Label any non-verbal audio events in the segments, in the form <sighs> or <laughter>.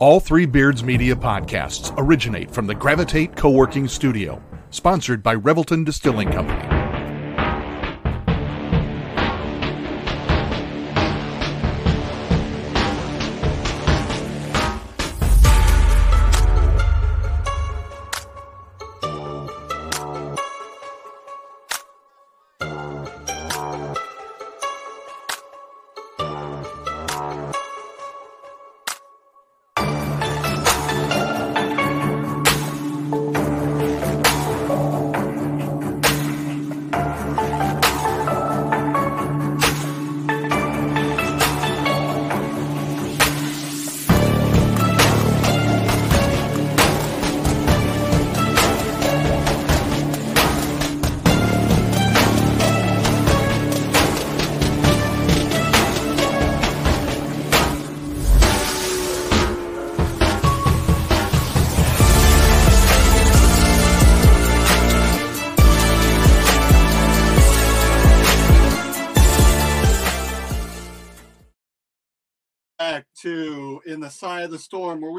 All three Beards Media podcasts originate from the Gravitate Co working studio, sponsored by Revelton Distilling Company.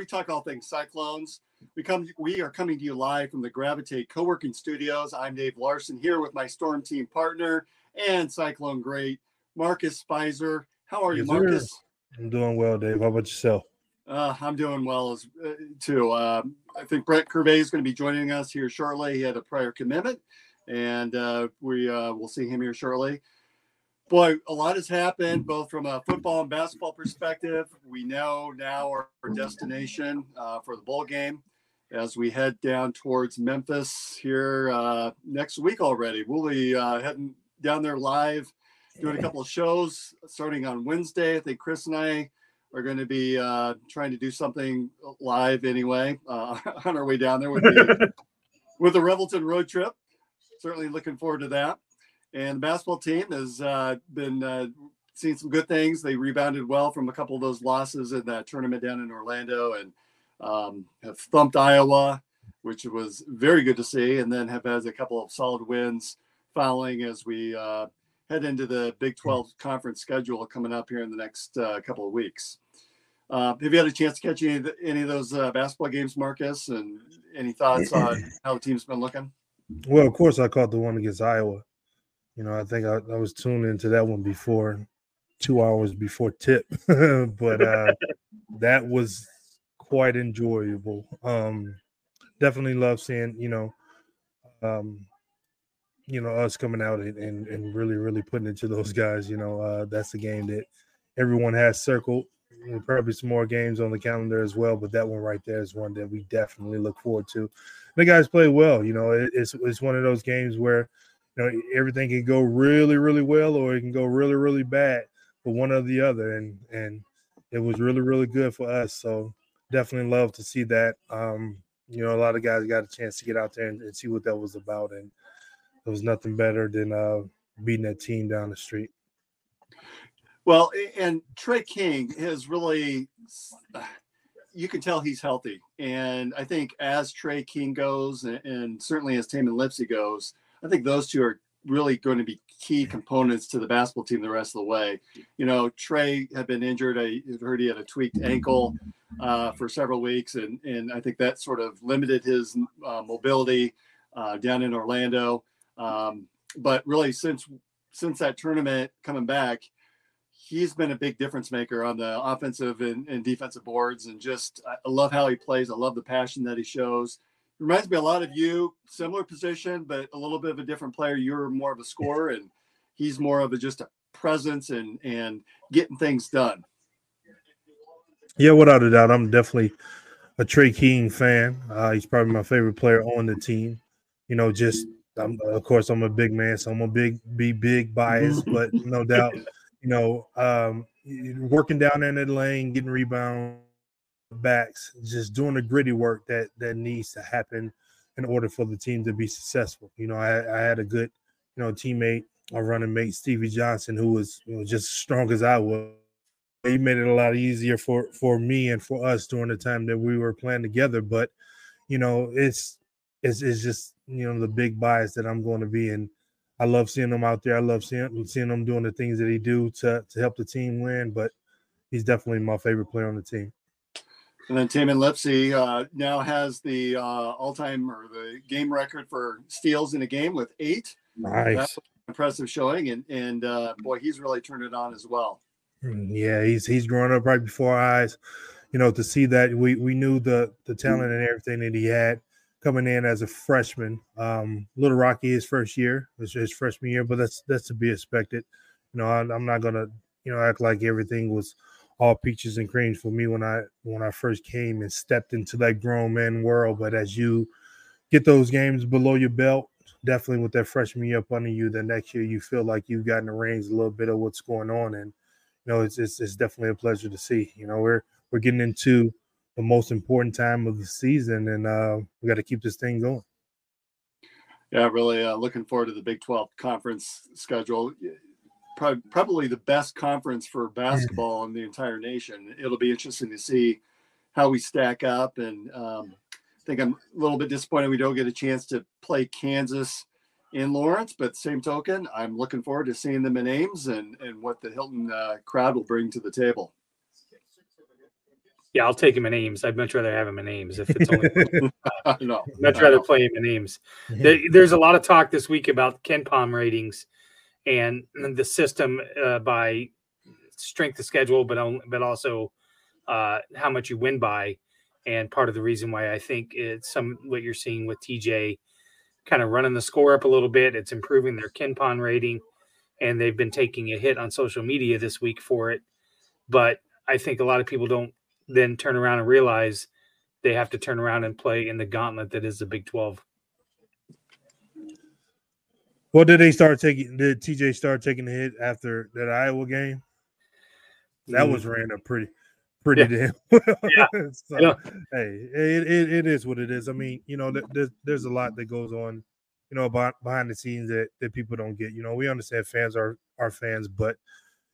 Talk all things Cyclones. We come, we are coming to you live from the Gravitate Co-working Studios. I'm Dave Larson here with my Storm Team partner and Cyclone great Marcus Fizer. How are you, Marcus? Sir. I'm doing well, Dave. How about yourself? Uh, I'm doing well as uh, too. Uh, I think Brent Curvey is going to be joining us here shortly. He had a prior commitment, and uh, we uh, will see him here shortly boy, a lot has happened both from a football and basketball perspective. We know now our, destination uh, for the bowl game as we head down towards Memphis here uh, next week already. We'll be uh, heading down there live, doing a couple of shows starting on Wednesday. I think Chris and I are going to be uh, trying to do something live anyway uh, <laughs> on our way down there with the, <laughs> with the Revelton road trip. Certainly looking forward to that. And the basketball team has uh, been uh, seeing some good things. They rebounded well from a couple of those losses in that tournament down in Orlando and um, have thumped Iowa, which was very good to see. And then have had a couple of solid wins following as we uh, head into the Big 12 conference schedule coming up here in the next uh, couple of weeks. Uh, have you had a chance to catch any of, the, any of those uh, basketball games, Marcus? And any thoughts on <clears throat> how the team's been looking? Well, of course, I caught the one against Iowa. You know, I think I, I was tuned into that one before, two hours before tip, <laughs> but uh, that was quite enjoyable. Um, definitely love seeing you know, um, you know us coming out and, and, and really really putting it to those guys. You know, uh, that's the game that everyone has circled. There'll probably some more games on the calendar as well, but that one right there is one that we definitely look forward to. The guys play well. You know, it, it's it's one of those games where know everything can go really really well or it can go really really bad for one or the other and and it was really really good for us so definitely love to see that um you know a lot of guys got a chance to get out there and, and see what that was about and it was nothing better than uh beating that team down the street. Well and Tre King has really you can tell he's healthy and i think as Tre King goes and, certainly as tamin lipsey goes I think those two are really going to be key components to the basketball team the rest of the way. You know, Tre had been injured. I heard he had a tweaked ankle uh, for several weeks, and and I think that sort of limited his uh, mobility uh, down in Orlando. Um, but really, since since that tournament coming back, he's been a big difference maker on the offensive and, and defensive boards. And just I love how he plays. I love the passion that he shows reminds me a lot of you, similar position, but a little bit of a different player. You're more of a scorer, and he's more of a just a presence and and getting things done. Yeah, without a doubt, I'm definitely a Tre King fan. Uh, he's probably my favorite player on the team. You know, just I'm, of course I'm a big man, so I'm a big be big bias, but no doubt, <laughs> you know, um, working down in the lane, getting rebounds backs, just doing the gritty work that that needs to happen in order for the team to be successful. You know, I, I had a good, you know, teammate, a running mate, Stevie Johnson, who was you know, just as strong as I was. He made it a lot easier for for me and for us during the time that we were playing together. But you know, it's it's it's just you know the big bias that I'm going to be in. I love seeing him out there. I love seeing seeing him doing the things that he do to to help the team win. But he's definitely my favorite player on the team. And then Tamin Lipsey uh, now has the uh, all-time or the game record for steals in a game with eight. Nice, impressive showing, and and uh, boy, he's really turned it on as well. Mm, yeah, he's he's growing up right before our eyes. You know, to see that we we knew the the talent and everything that he had coming in as a freshman. Um, Little Rocky his first year, was his freshman year, but that's that's to be expected. You know, I, I'm not gonna you know act like everything was all peaches and creams for me when I when I first came and stepped into that grown man world. But as you get those games below your belt, definitely with that freshman year up under you, the next year you feel like you've gotten the reins a little bit of what's going on, and you know it's it's, it's definitely a pleasure to see. You know we're we're getting into the most important time of the season, and uh, we got to keep this thing going. Yeah, really uh, looking forward to the Big 12 conference schedule probably the best conference for basketball in the entire nation. It'll be interesting to see how we stack up. And um, I think I'm a little bit disappointed we don't get a chance to play Kansas in Lawrence. But same token, I'm looking forward to seeing them in Ames and, and what the Hilton uh, crowd will bring to the table. Yeah, I'll take him in Ames. I'd much rather have him in Ames if it's only. <laughs> <laughs> no, much rather play him in Ames. There's a lot of talk this week about KenPom ratings and the system uh, by strength of schedule, but but also uh, how much you win by. And part of the reason why I think it's some what you're seeing with TJ kind of running the score up a little bit. It's improving their KenPom rating, and they've been taking a hit on social media this week for it. But I think a lot of people don't then turn around and realize they have to turn around and play in the gauntlet that is the Big 12. Well, did they start taking? Did TJ start taking the hit after that Iowa game? That mm. was ran up pretty, pretty yeah. damn. <laughs> yeah. <laughs> so, yeah. Hey, it, it, it is what it is. I mean, you know, there's there's a lot that goes on, you know, behind the scenes that that people don't get. You know, we understand fans are are fans, but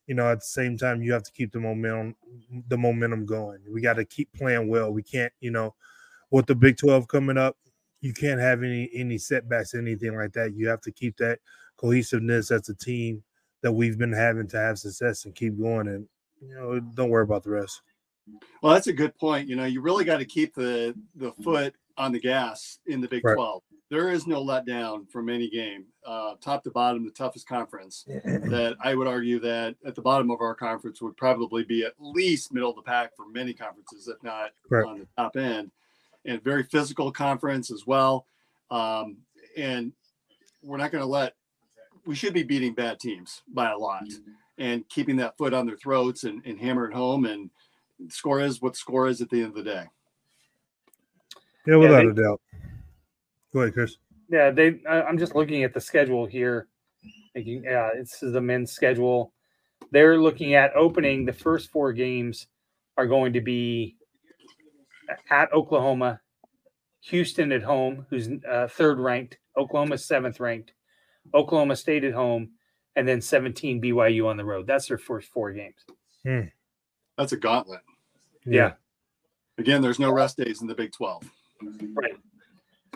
you know, at the same time, you have to keep the momentum the momentum going. We got to keep playing well. We can't, you know, with the Big Twelve coming up, you can't have any any setbacks, anything like that. You have to keep that cohesiveness as a team that we've been having to have success and keep going. And you know, don't worry about the rest. Well, that's a good point. You know, you really got to keep the the foot on the gas in the Big right. 12. There is no letdown from any game, uh, top to bottom, the toughest conference. <laughs> that I would argue that at the bottom of our conference would probably be at least middle of the pack for many conferences, if not right. on the top end and very physical conference as well. Um, and we're not going to let, we should be beating bad teams by a lot and keeping that foot on their throats and, and hammering home. And score is what score is at the end of the day. Yeah, without yeah, they, a doubt. Go ahead, Chris. Yeah, they. I'm just looking at the schedule here. Thinking, yeah, this is the men's schedule. They're looking at opening the first four games are going to be at Oklahoma, Houston at home, who's uh, third ranked, Oklahoma seventh ranked, Oklahoma State at home, and then 17 BYU on the road. That's their first four games. Hmm. That's a gauntlet. Yeah. Again, there's no rest days in the Big 12. Right.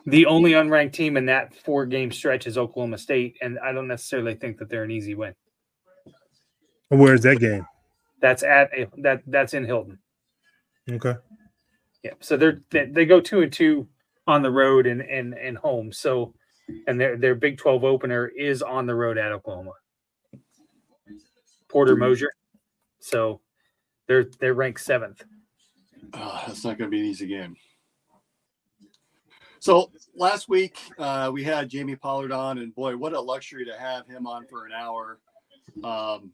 The only unranked team in that four game stretch is Oklahoma State, and I don't necessarily think that they're an easy win. Where's that game? That's at that. That's in Hilton. Okay. Yeah. So they're they, they go two and two on the road and and and home. So and their their Big Twelve opener is on the road at Oklahoma. Porter mm-hmm. So they're they're ranked seventh. Oh, that's not going to be an easy game. So last week uh, we had Jamie Pollard on, and boy, what a luxury to have him on for an hour. Um,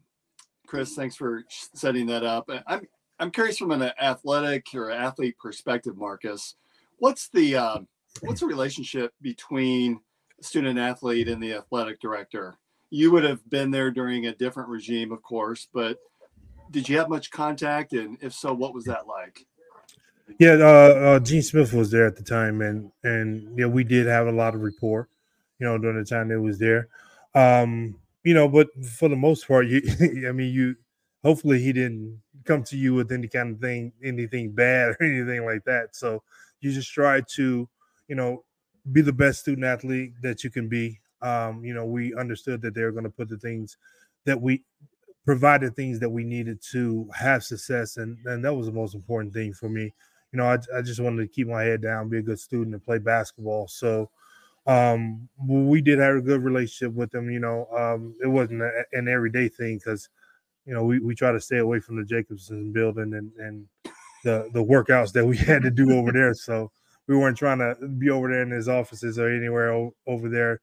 Chris, thanks for setting that up. I'm I'm curious from an athletic or athlete perspective, Marcus, what's the uh, what's the relationship between student athlete and the athletic director? You would have been there during a different regime, of course, but did you have much contact? And if so, what was that like? Yeah, uh, uh, Gene Smith was there at the time, and and yeah, we did have a lot of rapport, you know, during the time that was there. Um, you know, but for the most part, you, <laughs> I mean, you hopefully he didn't come to you with any kind of thing, anything bad or <laughs> anything like that. So you just try to, you know, be the best student athlete that you can be. Um, you know, we understood that they were going to put the things that we provided things that we needed to have success, and and that was the most important thing for me. you know, I, I just wanted to keep my head down, be a good student, and play basketball. So um, we did have a good relationship with them. You know, um, it wasn't a, an everyday thing because you know we, we try to stay away from the Jacobson building and and the the workouts that we <laughs> had to do over there. So we weren't trying to be over there in his offices or anywhere over there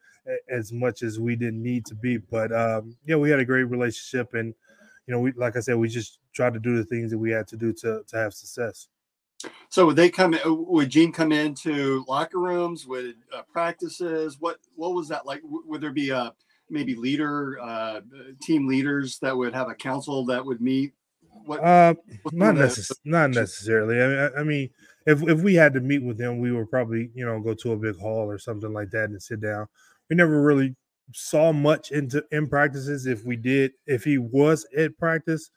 as much as we didn't need to be. But um, yeah, we had a great relationship, and you know, we like I said, we just tried to do the things that we had to do to to have success. So would they come? Would Gene come into locker rooms? Would uh, practices? What what was that like? Would there be a maybe leader, uh, team leaders that would have a council that would meet? What, uh, not necess- not necessarily. I mean, I, I mean, if if we had to meet with them, we would probably you know go to a big hall or something like that and sit down. We never really saw much into in practices. If we did, if he was at practice,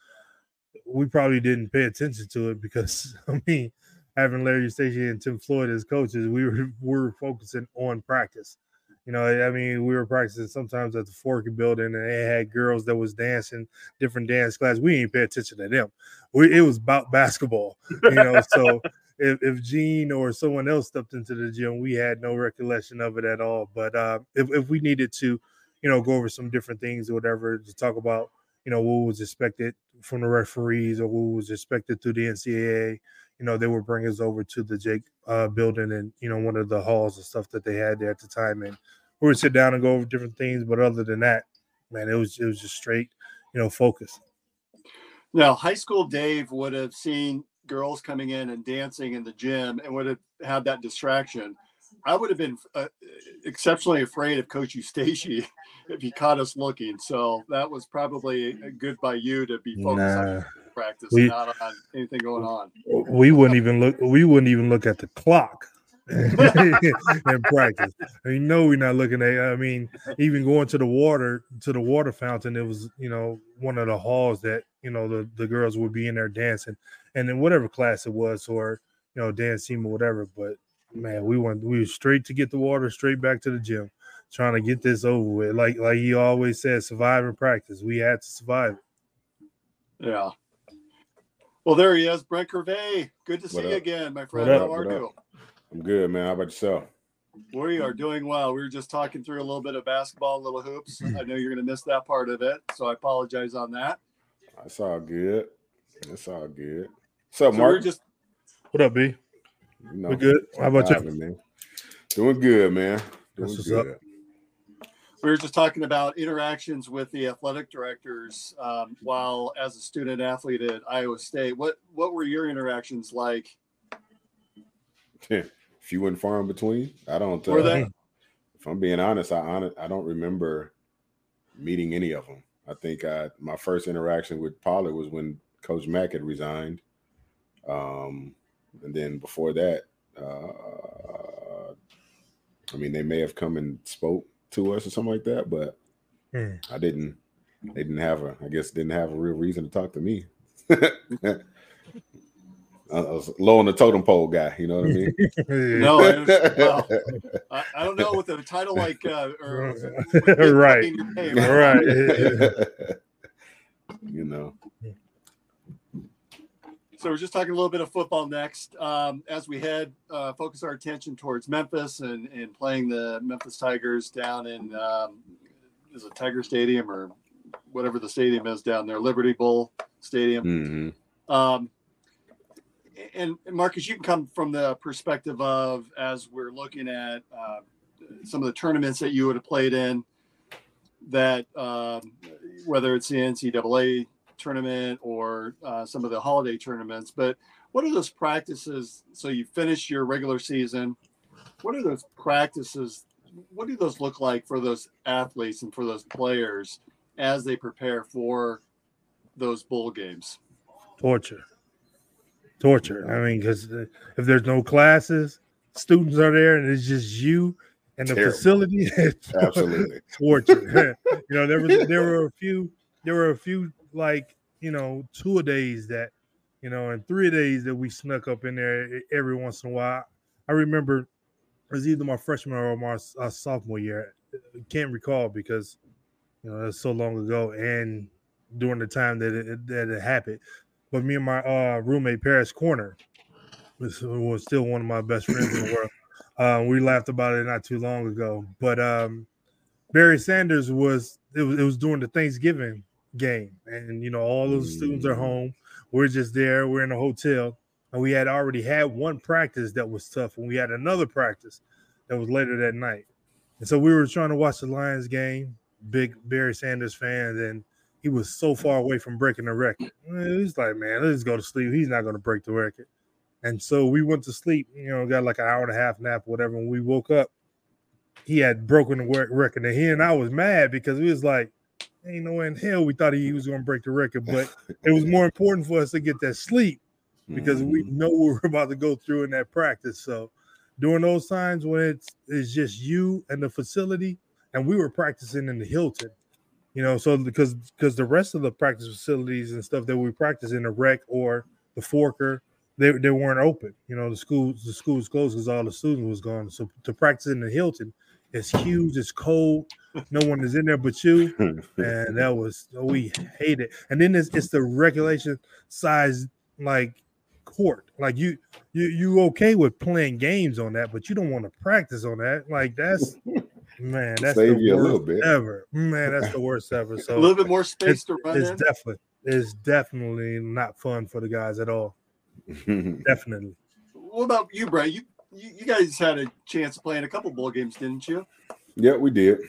we probably didn't pay attention to it because <laughs> I mean, having Larry Eustachy and Tim Floyd as coaches, we were we were focusing on practice. You know, I mean, we were practicing sometimes at the Forker building, and they had girls that was dancing different dance class. We didn't pay attention to them. We, it was about basketball, you know. so <laughs> if, if Gene or someone else stepped into the gym, we had no recollection of it at all. But uh, if, if we needed to, you know, go over some different things or whatever to talk about, you know, what was expected from the referees or what was expected through the NCAA, you know, they would bring us over to the Jake uh, building and, you know, one of the halls and stuff that they had there at the time. And we would sit down and go over different things. But other than that, man, it was, it was just straight, you know, focus. Now, high school Dave would have seen girls coming in and dancing in the gym and would have had that distraction. I would have been uh, exceptionally afraid of Coach Eustachy <laughs> if he caught us looking. So that was probably good by you to be focused nah, on practice, we, not on anything going on. We wouldn't even look. We wouldn't even look at the clock. <laughs> in practice. I mean, no, we're not looking at. I mean, even going to the water to the water fountain, it was you know one of the halls that you know the the girls would be in there dancing, and in whatever class it was, or you know dancing or whatever. But man, we went we were straight to get the water, straight back to the gym, trying to get this over with. Like like he always said, survive and practice. We had to survive. Yeah. Well, there he is, Brent Curvey. Good to see you again, my friend. How are you? I'm good, man. How about yourself? We are doing well. We were just talking through a little bit of basketball, little hoops. I know you're going to miss that part of it, so I apologize on that. That's all good. That's all good. What's up, so Mark? Just what up, B? You know, we're good. How about you? Man. Doing good, man. Doing good. Up. We were just talking about interactions with the athletic directors um, while as a student athlete at Iowa State. What what were your interactions like? <laughs> Few and far in between. I don't. Uh, if I'm being honest, I honest, I don't remember meeting any of them. I think I, my first interaction with Pollard was when Coach Mack had resigned. Um, and then before that, uh, I mean, they may have come and spoke to us or something like that, but mm. I didn't. They didn't have a. I guess didn't have a real reason to talk to me. <laughs> I was low on the totem pole guy. You know what I mean? <laughs> no, well, I, I, don't know with a title like uh, or <laughs> right, right. you know. So we're just talking a little bit of football next. Um, as we head, uh, focus our attention towards Memphis and, and playing the Memphis Tigers down in um, is it Tiger Stadium or whatever the stadium is down there, Liberty Bowl Stadium. Mm-hmm. Um, and, Marcus, you can come from the perspective of as we're looking at uh, some of the tournaments that you would have played in, that um, whether it's the NCAA tournament or uh, some of the holiday tournaments. But what are those practices? So you finish your regular season. What are those practices? What do those look like for those athletes and for those players as they prepare for those bowl games? Torture. Torture. I mean, because if there's no classes, students are there and it's just you and the Terrible. facility. <laughs> Absolutely. Torture. <laughs> you know, there was there were a few there were a few like you know two days that you know and three days that we snuck up in there every once in a while. I remember it was either my freshman or my uh, sophomore year. I can't recall because you know that's so long ago and during the time that it, that it happened. But me and my uh, roommate Paris Corner, was, was still one of my best friends in the world. Um, we laughed about it not too long ago. But um, Barry Sanders was it was it was during the Thanksgiving game, and you know all those mm. students are mm. home. We're just there. We're in a hotel, and we had already had one practice that was tough, and we had another practice that was later that night. And so we were trying to watch the Lions game. Big Barry Sanders fans, and he was so far away from breaking the record. He's like, man, let's go to sleep. He's not going to break the record. And so we went to sleep, you know, got like an hour and a half nap, whatever. When we woke up, he had broken the record. And he and I was mad because we was like, ain't no way in hell we thought he was going to break the record. <laughs> But it was more important for us to get that sleep because mm-hmm. we know <laughs> we're about to go through in that practice. So during those times when it's, it's just you and the facility, and we were practicing in the Hilton, you know, so because because the rest of the practice facilities and stuff that we practice in the rec or the Forker they, they weren't open. You know, the schools the schools closed because all the students was gone. So to practice in the Hilton, it's huge, it's cold, no one is in there but you, <laughs> and that was oh, we hate it. And then it's, it's the regulation size like court. Like you you you okay with playing games on that, but you don't want to practice on that. Like that's <laughs> man, that's Save the worst ever. Man, that's the worst <laughs> ever. So a little bit more space to run. It's in. definitely it's definitely not fun for the guys at all. Definitely. What about you, Brad? You, you, you guys had a chance of playing a couple bowl games, didn't you? Yeah, we did.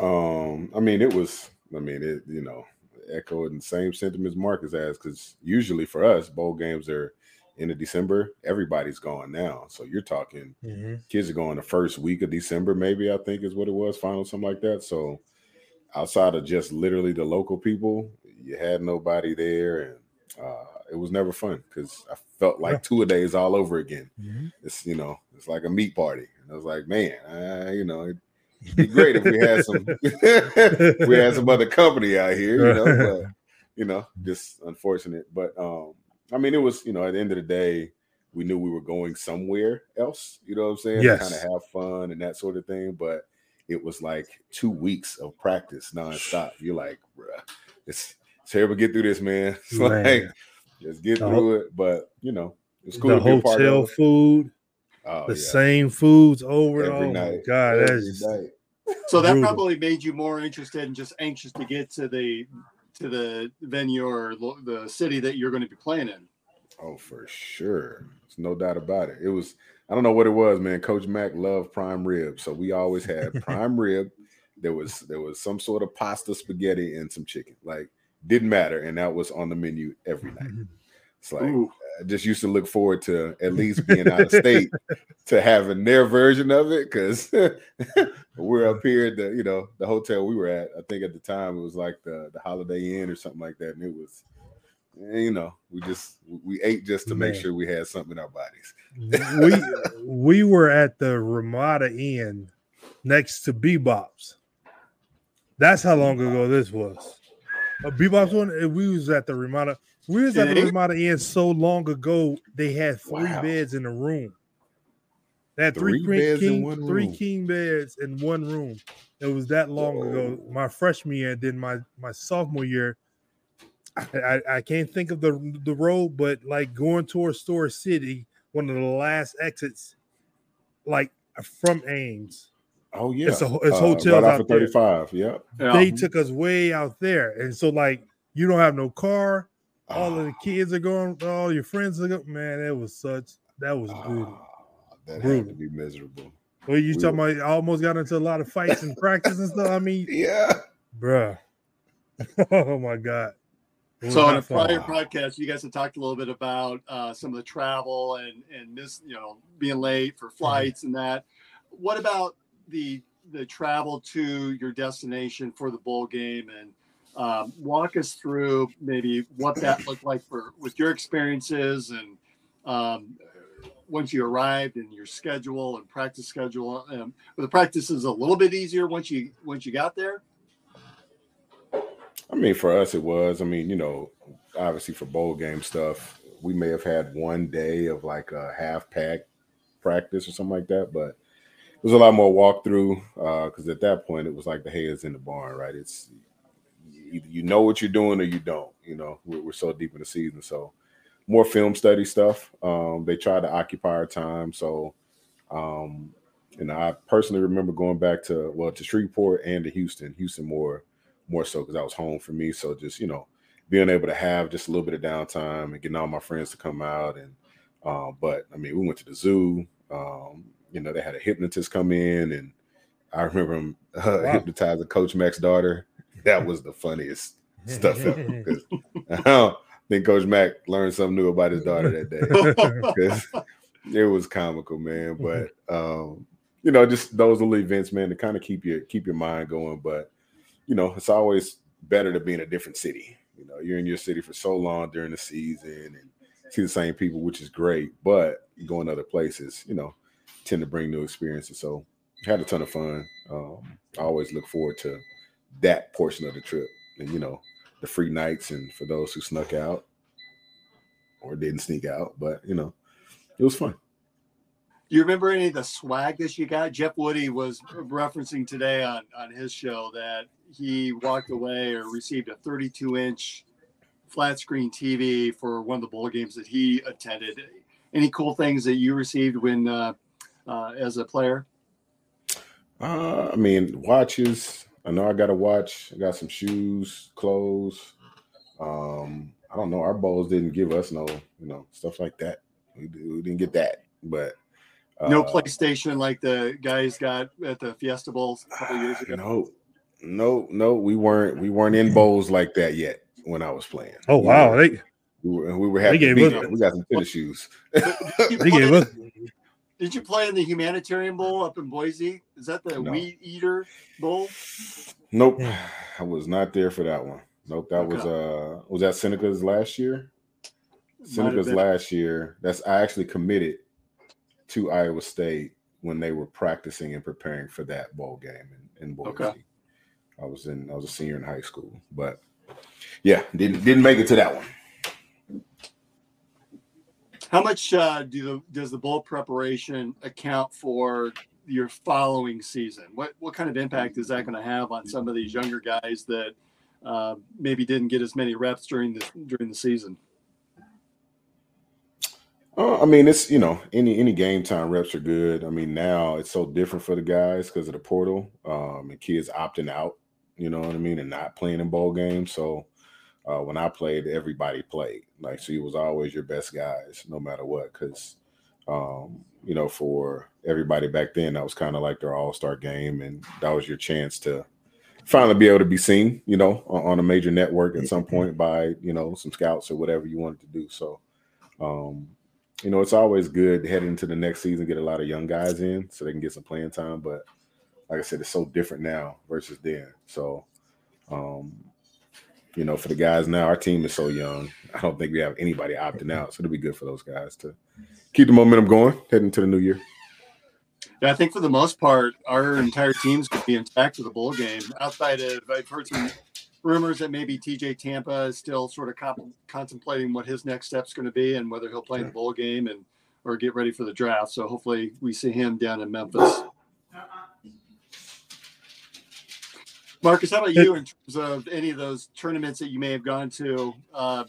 Um, I mean, it was. I mean, it you know echoed the same sentiments Marcus has because usually for us, bowl games are in the December. Everybody's gone now, so you're talking mm-hmm. kids are going the first week of December, maybe I think is what it was, final something like that. So outside of just literally the local people, you had nobody there, and uh, it was never fun because I felt like yeah. two a days all over again. Mm-hmm. It's you know, it's like a meat party, and I was like, man, uh, you know, it'd be great if we had some, <laughs> we had some other company out here, you know, but you know, just unfortunate. But um, I mean, it was you know, at the end of the day, we knew we were going somewhere else. You know what I'm saying? Yes. Kind of have fun and that sort of thing, but. It was like two weeks of practice nonstop. <sighs> You're like, bruh, it's it's we get through this, man. <laughs> It's man. like just get the through it. But you know, it's cool. The hotel food, oh, the yeah. same foods over and over. Night. God, Every that's night. so that brutal. probably made you more interested and just anxious to get to the to the venue or the city that you're going to be playing in. Oh, for sure. There's no doubt about it. It was, I don't know what it was, man. Coach Mack loved prime rib. So we always had <laughs> prime rib. There was there was some sort of pasta, spaghetti, and some chicken. Like didn't matter, and that was on the menu every night. Mm-hmm. It's like Ooh. I just used to look forward to at least being out of state <laughs> to having their version of it because <laughs> we're up here at the you know the hotel we were at. I think at the time it was like the the Holiday Inn or something like that, and it was you know we just we ate just to make sure we had something in our bodies. we <laughs> we were at the Ramada Inn next to Bebop's. That's how long ago this was. A Bebop's one. Uh, we was at the Ramada. We was at the Ramada Inn so long ago. They had three wow. beds in a room. They had three, three beds king, in one three room. king beds in one room. It was that long Whoa. ago. My freshman year, and then my my sophomore year. I, I, I can't think of the the road, but like going towards Story City, one of the last exits, like from Ames Oh yeah, it's, a, it's uh, hotels right out thirty five. Yeah, they took us way out there, and so like you don't have no car. All of the kids are going. All your friends are going. Man, that was such. That was brutal. that brutal. had to be miserable. Well, you we talking were... about? I almost got into a lot of fights and practice and stuff. I mean, <laughs> yeah, bruh. <laughs> oh my god. So on a prior podcast, you guys have talked a little bit about uh, some of the travel and and miss, you know, being late for mm-hmm. flights mm-hmm. and that. What about the the travel to your destination for the bowl game and um, walk us through maybe what that looked like for with your experiences and um, once you arrived and your schedule and practice schedule. Um, the practice is a little bit easier once you once you got there. I mean, for us, it was. I mean, you know, obviously for bowl game stuff, we may have had one day of like a half pack practice or something like that, but it was a lot more walkthrough because uh, at that point it was like the hay is in the barn, right? It's either you know what you're doing or you don't. You know, we're, we're so deep in the season, so more film study stuff. Um, they try to occupy our time. So, um, and I personally remember going back to well to Shreveport and to Houston. Houston more more so because I was home for me. So just you know being able to have just a little bit of downtime and getting all my friends to come out and uh, but I mean we went to the zoo. Um, you know they had a hypnotist come in and I remember him uh, <laughs> wow. hypnotizing Coach Mack's daughter. That was the funniest <laughs> stuff ever. <laughs> I think Coach Mack learned something new about his daughter that day. <laughs> it was comical, man. But um, you know, just those little events, man, to kind of keep your keep your mind going. But you know, it's always better to be in a different city. You know, you're in your city for so long during the season and see the same people, which is great. But going to other places, you know, tend to bring new experiences. So had a ton of fun. Um, I always look forward to that portion of the trip, and you know, the free nights, and for those who snuck out or didn't sneak out, but you know, it was fun. Do you remember any of the swag that you got? Jeff Woody was referencing today on on his show that he walked away or received a 32 inch flat screen TV for one of the bowl games that he attended. Any cool things that you received when uh, uh, as a player? Uh, I mean, watches. I know I got a watch. I got some shoes, clothes. Um, I don't know. Our bowls didn't give us no, you know, stuff like that. We, we didn't get that, but uh, no PlayStation like the guys got at the Fiesta Bowls a couple years ago. No, no, no. We weren't. We weren't in bowls like that yet when I was playing. Oh wow, they we were, we were happy. They gave us, we got some tennis shoes. <laughs> they gave us did you play in the Humanitarian Bowl up in Boise? Is that the no. Weed Eater Bowl? Nope, I was not there for that one. Nope, that okay. was uh was that Seneca's last year. Seneca's last year. That's I actually committed to Iowa State when they were practicing and preparing for that bowl game in, in Boise. Okay. I was in I was a senior in high school, but yeah, didn't didn't make it to that one. How much uh, do the, does the bowl preparation account for your following season? What what kind of impact is that going to have on some of these younger guys that uh, maybe didn't get as many reps during the during the season? Uh, I mean, it's you know any any game time reps are good. I mean, now it's so different for the guys because of the portal um, and kids opting out. You know what I mean, and not playing in bowl games. So uh, when I played, everybody played. Like, so you was always your best guys, no matter what. Because, um, you know, for everybody back then, that was kind of like their all star game, and that was your chance to finally be able to be seen, you know, on, on, a major network at some point by, you know, some scouts or whatever you wanted to do. So, um, you know, it's always good heading into the next season, get a lot of young guys in so they can get some playing time. But like I said, it's so different now versus then. So, um, you know, for the guys now, our team is so young. I don't think we have anybody opting out, so it'll be good for those guys to keep the momentum going heading to the new year. Yeah, I think for the most part, our entire team's going to be intact for the bowl game. Outside of, I've heard some rumors that maybe TJ Tampa is still sort of comp- contemplating what his next step's going to be and whether he'll play in the bowl game and or get ready for the draft. So hopefully, we see him down in Memphis. Marcus, how about you in terms of any of those tournaments that you may have gone to? Uh,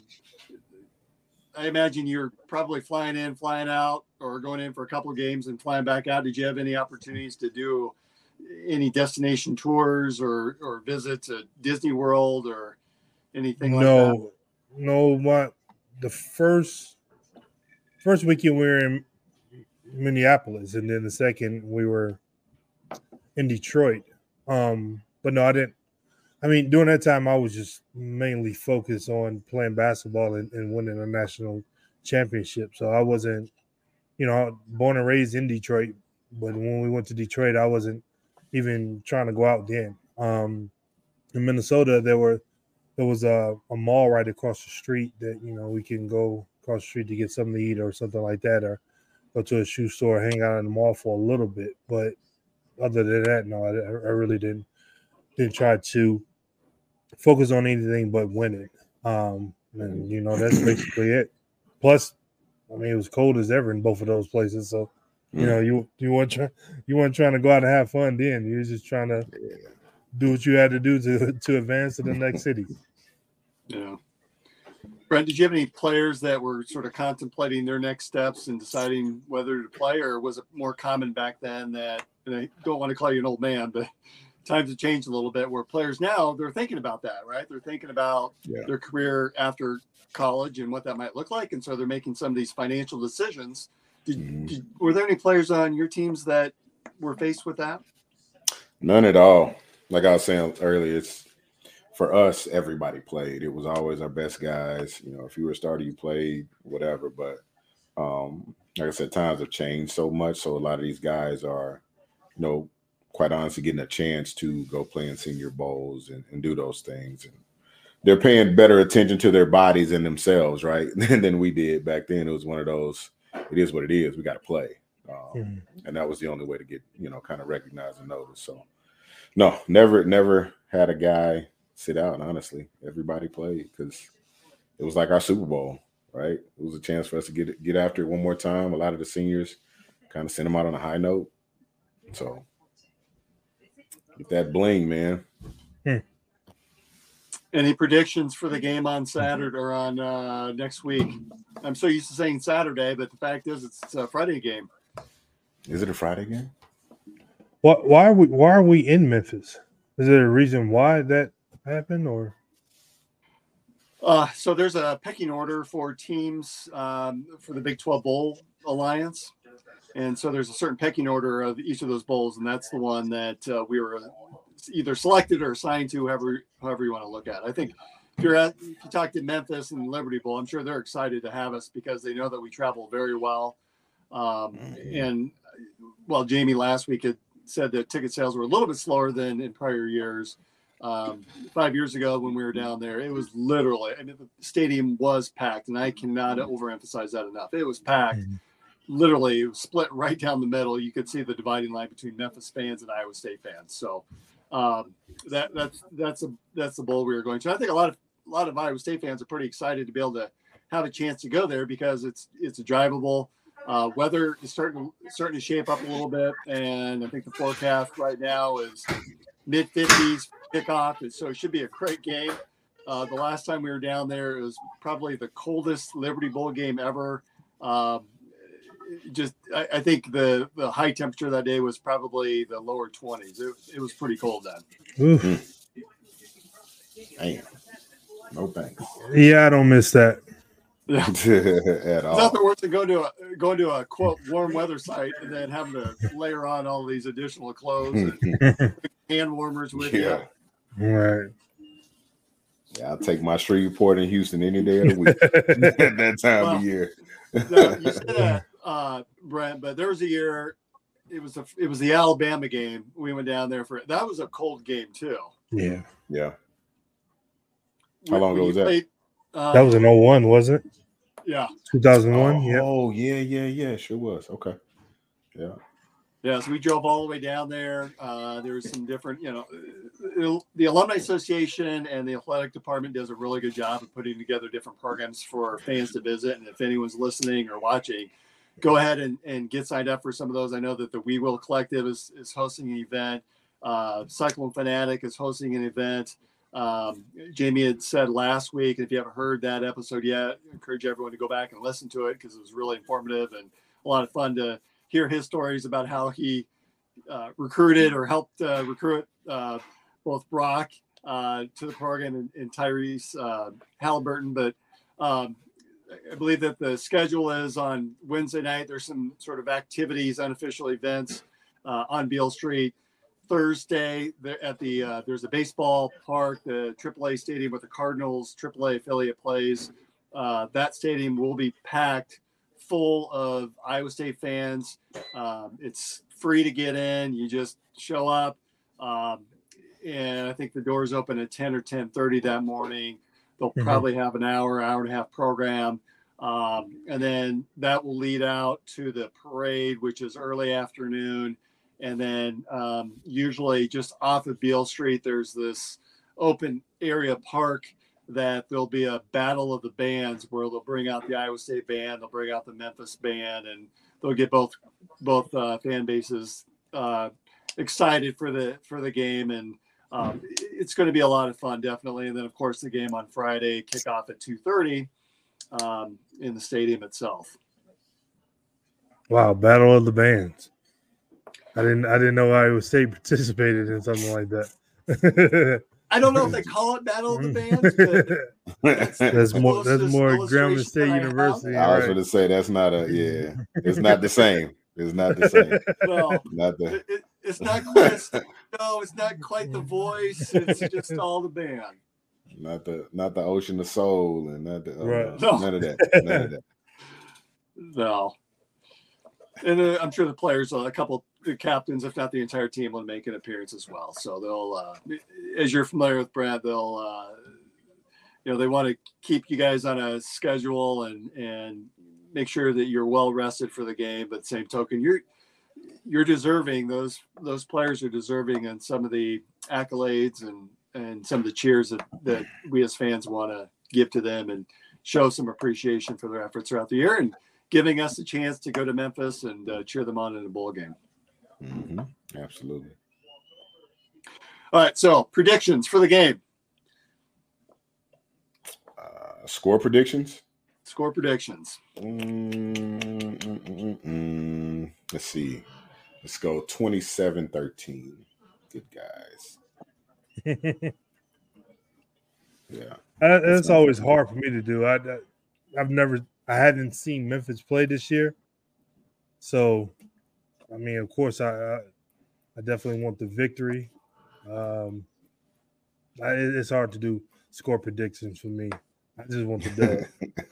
I imagine you're probably flying in, flying out, or going in for a couple of games and flying back out. Did you have any opportunities to do any destination tours or or visits at Disney World or anything like no, that? No, what the first first weekend we were in Minneapolis, and then the second we were in Detroit. Um, but no, I didn't. I mean, during that time, I was just mainly focused on playing basketball and, and winning a national championship. So I wasn't, you know, born and raised in Detroit. But when we went to Detroit, I wasn't even trying to go out then. Um, in Minnesota, there were there was a, a mall right across the street that you know we can go across the street to get something to eat or something like that, or go to a shoe store, hang out in the mall for a little bit. But other than that, no, I, I really didn't didn't try to focus on anything but winning. Um, and you know that's basically it. Plus, I mean, it was cold as ever in both of those places. So, you know, you you weren't trying you weren't trying to go out and have fun. Then you were just trying to do what you had to do to to advance to the next city. Yeah. Brent, did you have any players that were sort of contemplating their next steps and deciding whether to play, or was it more common back then that and I don't want to call you an old man, but times have changed a little bit where players now they're thinking about that, right? They're thinking about yeah. their career after college and what that might look like, and so they're making some of these financial decisions. Did, mm-hmm. did, were there any players on your teams that were faced with that? None at all. Like I was saying earlier, it's for us. Everybody played. It was always our best guys. You know, if you were a starter, you played whatever. But um, like I said, times have changed so much. So a lot of these guys are, you know, quite honestly, getting a chance to go play in senior bowls and, and do those things. And they're paying better attention to their bodies and themselves, right? <laughs> than we did back then. It was one of those, it is what it is. We got to play. Um, mm-hmm. And that was the only way to get, you know, kind of recognized and noticed. So, no, never, never had a guy sit out. Honestly, everybody played because it was like our Super Bowl, right? It was a chance for us to get get after it one more time. A lot of the seniors kind of sent them out on a high note. So, get that bling, man. Hmm. Any predictions for the game on Saturday or on uh, next week? I'm so used to saying Saturday, but the fact is, it's a Friday game. Is it a Friday game? What? Why are we? Why are we in Memphis? Is there a reason why that happened, or? Uh, so there's a pecking order for teams um, for the Big 12 Bowl Alliance, and so there's a certain pecking order of each of those bowls, and that's the one that uh, we were either selected or assigned to, however however you want to look at. it. I think if you're at, if you talk to Memphis and Liberty Bowl, I'm sure they're excited to have us because they know that we travel very well. Um, mm-hmm. and well, Jamie last week had said that ticket sales were a little bit slower than in prior years. Um, five years ago when we were down there, it was literally, I mean, the stadium was packed, and I cannot overemphasize that enough. It was packed. Mm-hmm literally split right down the middle. You could see the dividing line between Memphis fans and Iowa State fans. So um, that that's that's a that's the bowl we were going to. I think a lot of a lot of Iowa State fans are pretty excited to be able to have a chance to go there because it's it's a drivable. Uh, weather is starting starting to shape up a little bit, and I think the forecast right now is mid 50s kickoff, and so it should be a great game. Uh, the last time we were down there, it was probably the coldest Liberty Bowl game ever. Um, just I, I, think the the high temperature that day was probably the lower 20s. It, it was pretty cold then. Oof. Damn. No thanks. Yeah, I don't miss that. Yeah. <laughs> At all. Nothing worse than going to a going to a quote warm weather site and then having to layer on all these additional clothes and <laughs> hand warmers with yeah. you. Right. Yeah, I'll take my Shreveport in Houston any day of the week <laughs> at that time well, of year. you said that uh, Brent, but there was a year. It was a it was the Alabama game. We went down there for that was a cold game too. Yeah, yeah. How long ago was that? Played, uh, that was an 01, was it? Yeah, 2001. Oh, yeah. Oh yeah, yeah, yeah. Sure was. Okay. Yeah. Yeah, so we drove all the way down there. Uh, there's some different, you know, the Alumni Association and the athletic department does a really good job of putting together different programs for fans to visit. And if anyone's listening or watching, go ahead and, and get signed up for some of those. I know that the We Will Collective is, is hosting an event. Uh, Cyclone Fanatic is hosting an event. Um, Jamie had said last week, and if you haven't heard that episode yet, I encourage everyone to go back and listen to it because it was really informative and a lot of fun to hear his stories about how he uh, recruited or helped uh, recruit uh, both Brock uh, to the program and, and Tyrese uh, Halliburton. But um, I believe that the schedule is on Wednesday night. There's some sort of activities, unofficial events uh, on Beale Street. Thursday at the uh, there's a baseball park, the AAA stadium with the Cardinals AAA affiliate plays. Uh, that stadium will be packed full of Iowa State fans. Um, it's free to get in. You just show up, um, and I think the doors open at 10 or 10:30 that morning. They'll mm-hmm. probably have an hour, hour and a half program. Um, and then that will lead out to the parade, which is early afternoon. And then um, usually just off of Beale Street, there's this open area park that there'll be a battle of the bands where they'll bring out the Iowa State band, they'll bring out the Memphis band, and they'll get both both uh, fan bases uh, excited for the for the game. And um, it's going to be a lot of fun, definitely. And then, of course, the game on Friday, kickoff at two thirty. um, in the stadium itself. Wow, battle of the bands. I didn't I didn't know Iowa State participated in something like that. <laughs> I don't know if they call it Battle of the Bands, that's, that's more that's more Grambling State University. I was right. going to say that's not a yeah. It's not the same. It's not the same. No, not the. It, it, it's not quite. <laughs> no, it's not quite the voice. It's just <laughs> all the band. Not the not the Ocean of Soul and not the uh, right. no. none of that. None of that. <laughs> No. And uh, I'm sure the players, uh, a couple the captains, if not the entire team, will make an appearance as well. So they'll, uh, as you're familiar with Brad, they'll, uh, you know, they want to keep you guys on a schedule and and make sure that you're well rested for the game. But same token, you're you're deserving those those players are deserving and some of the accolades and and some of the cheers that that we as fans want to give to them and show some appreciation for their efforts throughout the year and giving us a chance to go to Memphis and uh, cheer them on in a bowl game. Mm-hmm. Absolutely. All right. So predictions for the game. Uh, score predictions. Score predictions. Mm, mm, mm, Let's see. Let's go 27 13. Good guys. <laughs> yeah. That's always hard for me to do. I, I've never, I hadn't seen Memphis play this year. So I mean, of course, I I, I definitely want the victory. Um, I, it's hard to do score predictions for me. I just want the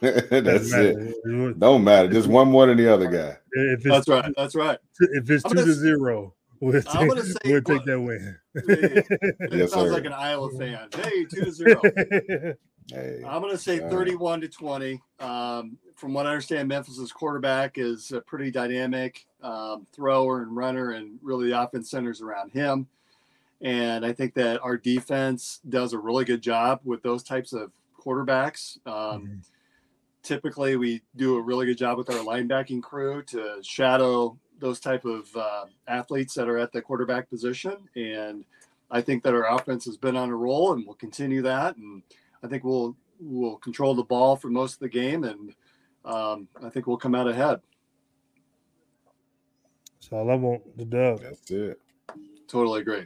dub. <laughs> That's it. Don't matter. Just one more than the other guy. If that's right. That's right. If it's two to zero, we'll take, I'm gonna say, we'll take that win. <laughs> yes, sounds sir. like an Iowa fan. Hey, two to zero. <laughs> Hey, I'm going to say 31 to 20. Um, from what I understand, Memphis's quarterback is a pretty dynamic um, thrower and runner, and really the offense centers around him. And I think that our defense does a really good job with those types of quarterbacks. Um, mm-hmm. Typically, we do a really good job with our linebacking crew to shadow those type of uh, athletes that are at the quarterback position. And I think that our offense has been on a roll, and we'll continue that. And I think we'll we'll control the ball for most of the game, and um, I think we'll come out ahead. So I want the dub. That's it. Totally agree.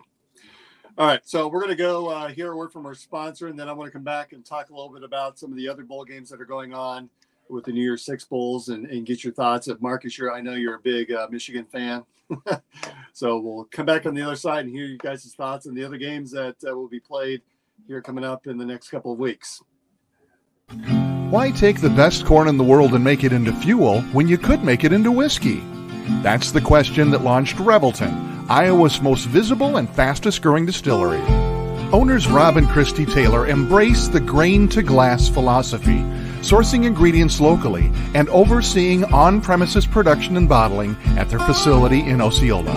All right, so we're going to go uh, hear a word from our sponsor, and then I want to come back and talk a little bit about some of the other bowl games that are going on with the New Year's Six bowls, and, and get your thoughts. If Marcus, you're, I know you're a big uh, Michigan fan, <laughs> so we'll come back on the other side and hear you guys' thoughts on the other games that uh, will be played here coming up in the next couple of weeks. Why take the best corn in the world and make it into fuel when you could make it into whiskey? That's the question that launched Revelton, Iowa's most visible and fastest growing distillery. Owners Rob and Christy Taylor embrace the grain to glass philosophy, sourcing ingredients locally and overseeing on premises production and bottling at their facility in Osceola.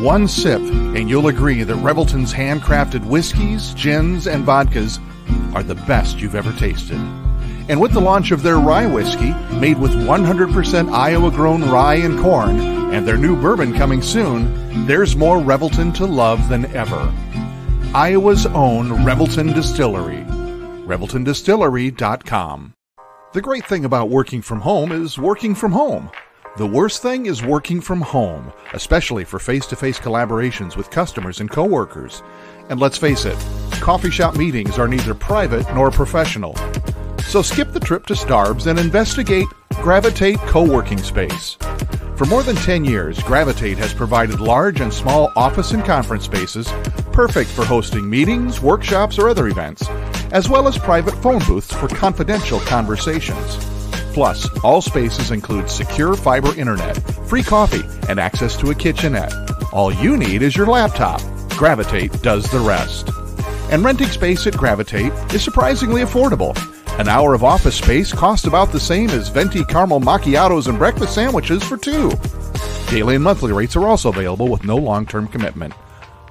One sip, and you'll agree that Revelton's handcrafted whiskeys, gins, and vodkas are the best you've ever tasted. And with the launch of their rye whiskey, made with 100% Iowa grown rye and corn, and their new bourbon coming soon, there's more Revelton to love than ever. Iowa's own Revelton Distillery. ReveltonDistillery.com. The great thing about working from home is working from home. The worst thing is working from home, especially for face to face collaborations with customers and coworkers. And let's face it, coffee shop meetings are neither private nor professional. So skip the trip to Starbs and investigate Gravitate Co-working Space. For more than 10 years, Gravitate has provided large and small office and conference spaces perfect for hosting meetings, workshops, or other events, as well as private phone booths for confidential conversations. Plus, all spaces include secure fiber internet, free coffee, and access to a kitchenette. All you need is your laptop. Gravitate does the rest. And renting space at Gravitate is surprisingly affordable. An hour of office space costs about the same as venti caramel macchiatos and breakfast sandwiches for two. Daily and monthly rates are also available with no long term commitment.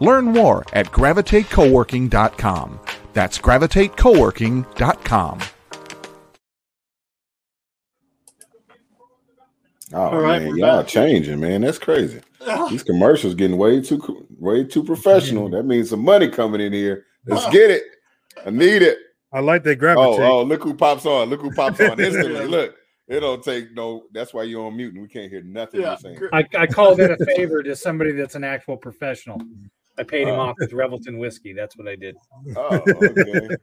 Learn more at gravitatecoworking.com. That's gravitatecoworking.com. Oh man, y'all back. changing, man. That's crazy. Ah. These commercials getting way too way too professional. That means some money coming in here. Let's ah. get it. I need it. I like that gravitate. Oh, oh, look who pops on! Look who pops on <laughs> instantly. look, it don't take no. That's why you're on mute and we can't hear nothing yeah. you're saying. I, I called it a favor to somebody that's an actual professional. I paid him uh, off with Revelton whiskey. That's what I did. Oh, okay.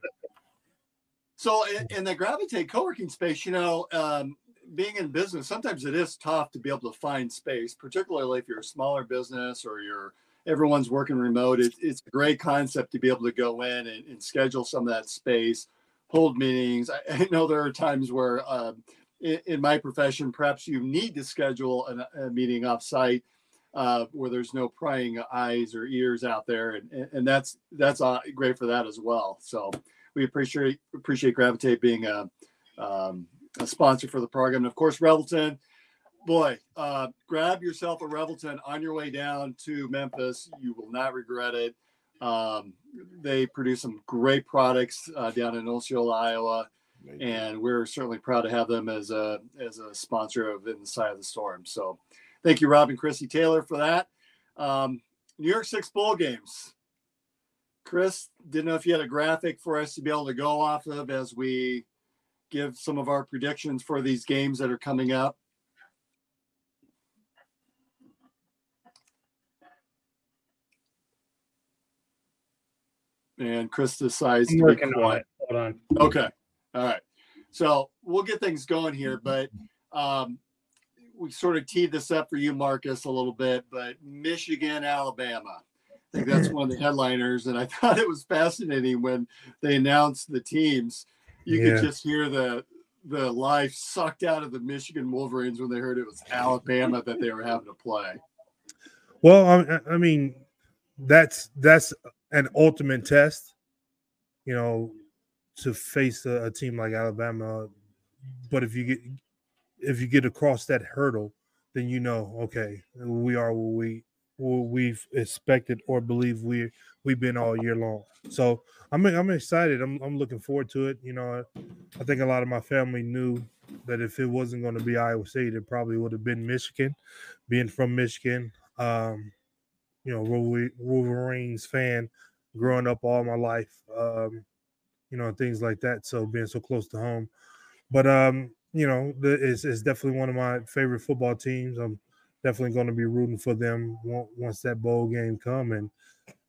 <laughs> so in, in, the Gravitate co-working space, you know, um, being in business, sometimes it is tough to be able to find space, particularly if you're a smaller business or you're everyone's working remote. It, it's a great concept to be able to go in and, and schedule some of that space, hold meetings. I, <laughs> I know there are times where um, in, in, my profession, perhaps you need to schedule an, a meeting offsite uh, where there's no prying eyes or ears out there, and, and that's that's uh, great for that as well. So we appreciate appreciate Gravitate being a, um, a sponsor for the program, and of course Revelton. Boy, uh, grab yourself a Revelton on your way down to Memphis. You will not regret it. Um, they produce some great products uh, down in Osceola, Iowa and we're certainly proud to have them as a as a sponsor of Inside the of the Storm. So, thank you, Rob and Chrissy Taylor, for that. Um, New Year's Six bowl games. Chris, didn't know if you had a graphic for us to be able to go off of as we give some of our predictions for these games that are coming up. And Chris decides I'm to be quiet. Hold on. Okay. All right. So we'll get things going here, but um, we sort of teed this up for you, Marcus, a little bit. But Michigan, Alabama. I think that's one of the headliners. And I <laughs> thought it was fascinating when they announced the teams. You yeah. could just hear the the life sucked out of the Michigan Wolverines when they heard it was Alabama that they were having to play. Well, I, I mean, that's that's an ultimate test. You know, to face a, a, team like Alabama. But if you get if you get across that hurdle, then you know, okay, we are what we what we've expected or believe we we've been all year long. So I'm I'm excited. I'm I'm looking forward to it. You know, I think a lot of my family knew that if it wasn't going to be Iowa State, it probably would have been Michigan. Being from Michigan, um, you know, Wolverines fan, growing up all my life. Um, you know, things like that. So being so close to home, but um, you know, the, it's, it's definitely one of my favorite football teams. I'm definitely going to be rooting for them once that bowl game come, and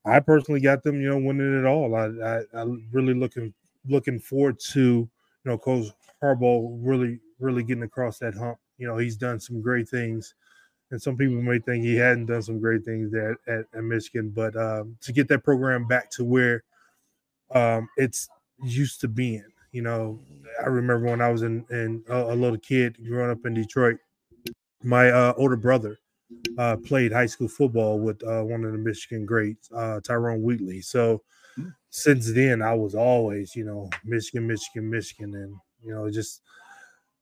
I personally got them, you know, winning it all. I, I, I really looking looking forward to, you know, Coach Harbaugh really really getting across that hump. You know, he's done some great things and some people may think he hadn't done some great things there at, at Michigan, but um, to get that program back to where um, it's used to being. You know, I remember when I was in, in a, a little kid growing up in Detroit, my uh, older brother uh, played high school football with uh, one of the Michigan greats, uh, Tyrone Wheatley. So hmm. since then, I was always, you know, Michigan, Michigan, Michigan, and you know, just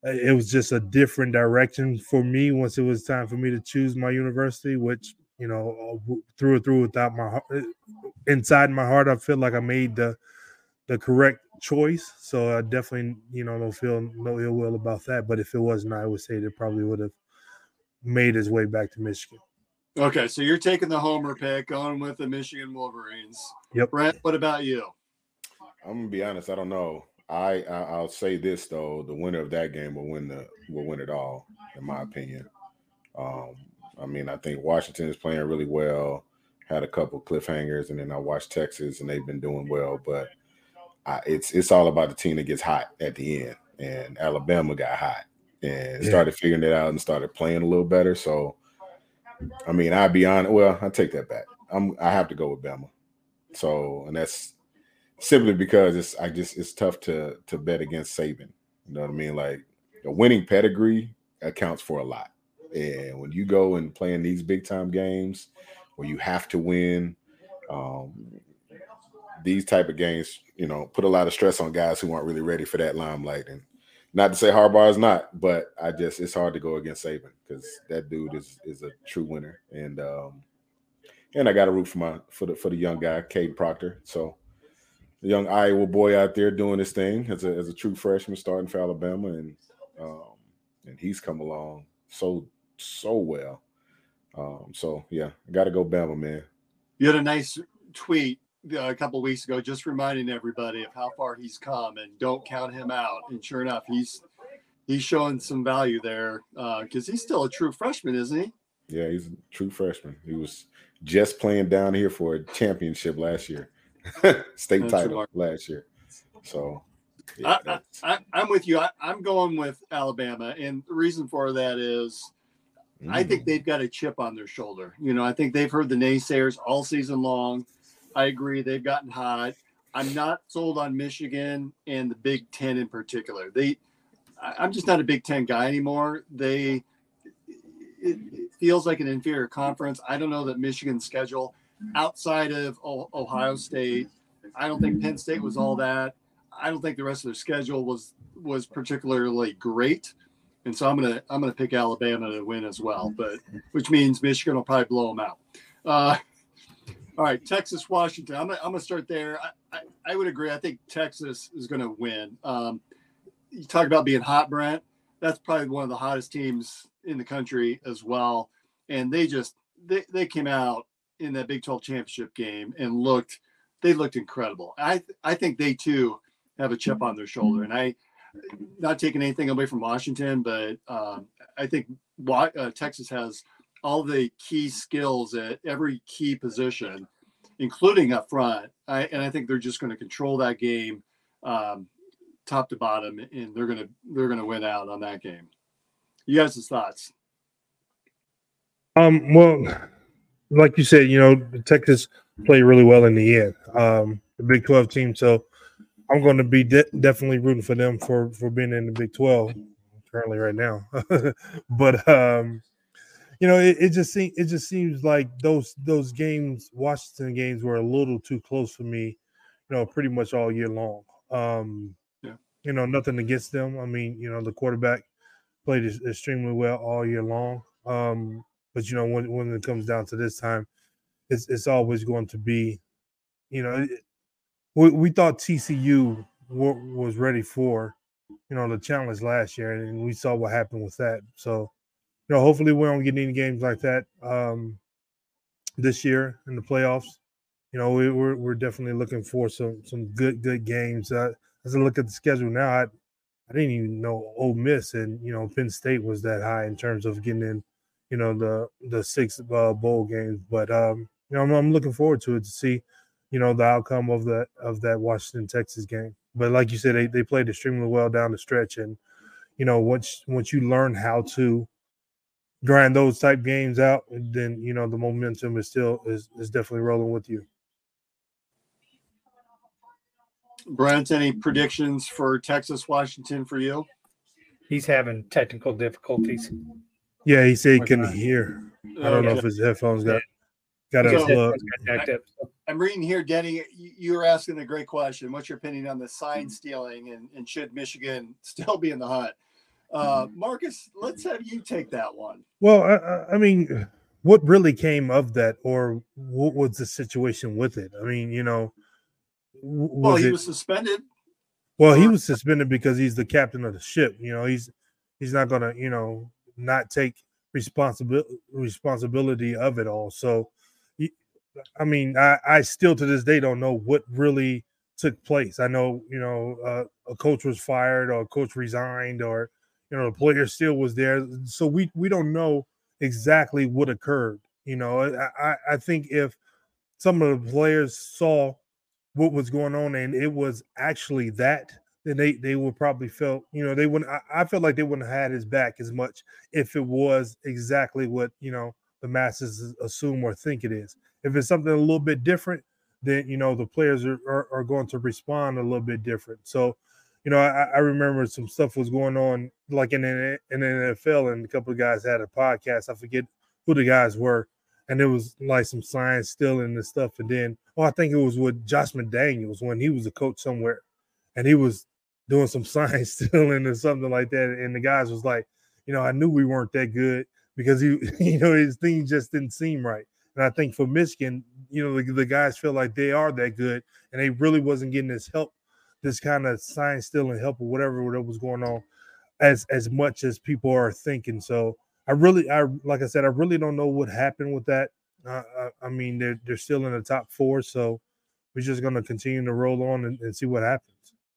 it was just a different direction for me once it was time for me to choose my university, which you know, uh, through and through, without my heart, inside my heart, I feel like I made the the correct choice. So I definitely, you know, don't feel no ill will about that. But if it wasn't, I would say it probably would have made his way back to Michigan. Okay, so you're taking the homer pick, going with the Michigan Wolverines. Yep. Brent, what about you? I'm gonna be honest. I don't know. I, I will say this though: the winner of that game will win the will win it all, in my opinion. Um, I mean, I think Washington is playing really well. Had a couple cliffhangers, and then I watched Texas, and they've been doing well. But I, it's it's all about the team that gets hot at the end. And Alabama got hot and yeah. started figuring it out and started playing a little better. So, I mean, I'd be on. Well, I take that back. I'm I have to go with Bama. So, and that's simply because it's I just it's tough to to bet against Saban. You know what I mean? Like a winning pedigree accounts for a lot. And when you go and play in these big time games where you have to win, um, these type of games, you know, put a lot of stress on guys who aren't really ready for that limelight. And not to say Harbaugh is not, but I just it's hard to go against Saban because that dude is is a true winner. And um and I got to root for my for the for the young guy, Kadyn Proctor. So the young Iowa boy out there doing his thing as a as a true freshman starting for Alabama, and um and he's come along so so well. Um, so yeah, got to go Bama, man. You had a nice tweet uh, a couple weeks ago, just reminding everybody of how far he's come and don't count him out. And sure enough, he's he's showing some value there because uh, he's still a true freshman, isn't he? Yeah, he's a true freshman. He was just playing down here for a championship last year, <laughs> state That's title remarkable. last year. So yeah, I, am with you. I, am going with Alabama, and the reason for that is mm. I think mm. they've got a chip on their shoulder. You know, I think they've heard the naysayers all season long. I agree, they've gotten hot. I'm not sold on Michigan and the Big Ten in particular. They, I'm just not a Big Ten guy anymore. They, it, it feels like an inferior conference. I don't know that Michigan's schedule outside of Ohio State. I don't think Penn State was all that. I don't think the rest of their schedule was was particularly great, and so I'm gonna I'm gonna pick Alabama to win as well. But which means Michigan will probably blow them out. Uh, all right, Texas Washington. I'm gonna, I'm gonna start there. I, I, I would agree. I think Texas is gonna win. Um, you talk about being hot, Brent. That's probably one of the hottest teams in the country as well. And they just they, they came out in that Big 12 championship game and looked they looked incredible. I I think they too have a chip on their shoulder. And I, not taking anything away from Washington, but um, I think uh, Texas has all the key skills at every key position, including up front. I, and I think they're just going to control that game, um, top to bottom, and they're going to they're going to win out on that game. You guys' thoughts? Um. Well, like you said, you know, Texas played really well in the end. Um, the Big Twelve team, so I'm going to be de- definitely rooting for them for for being in the Big 12 currently right now. <laughs> but um, you know, it, it just seems it just seems like those those games, Washington games, were a little too close for me. You know, pretty much all year long. Um, yeah. You know, nothing against them. I mean, you know, the quarterback played extremely well all year long. Um, but you know, when when it comes down to this time, it's it's always going to be, you know, we, we thought TCU w- was ready for, you know, the challenge last year, and we saw what happened with that. So, you know, hopefully we don't get any games like that um, this year in the playoffs. You know, we, are we're, we're definitely looking for some some good good games. Uh, as I look at the schedule now, I, I didn't even know Ole Miss and you know Penn State was that high in terms of getting in, you know, the the six uh, bowl games. But um, you know, I'm, I'm looking forward to it to see you know, the outcome of that of that Washington Texas game. But like you said, they, they played extremely well down the stretch. And, you know, once once you learn how to grind those type games out, then you know the momentum is still is, is definitely rolling with you. Brent, any predictions for Texas Washington for you? He's having technical difficulties. Yeah, he said he couldn't hear. I don't know if his headphones got got unplugged. I'm reading here, Denny. You were asking a great question. What's your opinion on the sign stealing, and, and should Michigan <laughs> still be in the hunt? Uh, Marcus, let's have you take that one. Well, I, I mean, what really came of that, or what was the situation with it? I mean, you know, well, he it, was suspended. Well, he was suspended because he's the captain of the ship. You know, he's he's not gonna, you know, not take responsibility responsibility of it all. So I mean, I, I still to this day don't know what really took place. I know, you know, uh, a coach was fired or a coach resigned or, you know, the player still was there. So we, we don't know exactly what occurred. You know, I, I think if some of the players saw what was going on and it was actually that, then they, they would probably felt, you know, they wouldn't, I, I felt like they wouldn't have had his back as much if it was exactly what, you know, the masses assume or think it is. If it's something a little bit different, then you know the players are, are, are going to respond a little bit different. So, you know, I, I remember some stuff was going on like in in the NFL, and a couple of guys had a podcast. I forget who the guys were, and it was like some signs stealing and stuff. And then, oh, I think it was with Josh McDaniels when he was a coach somewhere, and he was doing some <laughs> signs stealing or something like that. And the guys was like, you know, I knew we weren't that good because he, <laughs> you know, his thing just didn't seem right. And I think for Michigan, you know, the, the guys feel like they are that good, and they really wasn't getting this help, this kind of sign stealing help or whatever that was going on, as as much as people are thinking. So I really, I like I said, I really don't know what happened with that. Uh, I, I mean, they're they're still in the top four, so we're just going to continue to roll on and, and see what happens.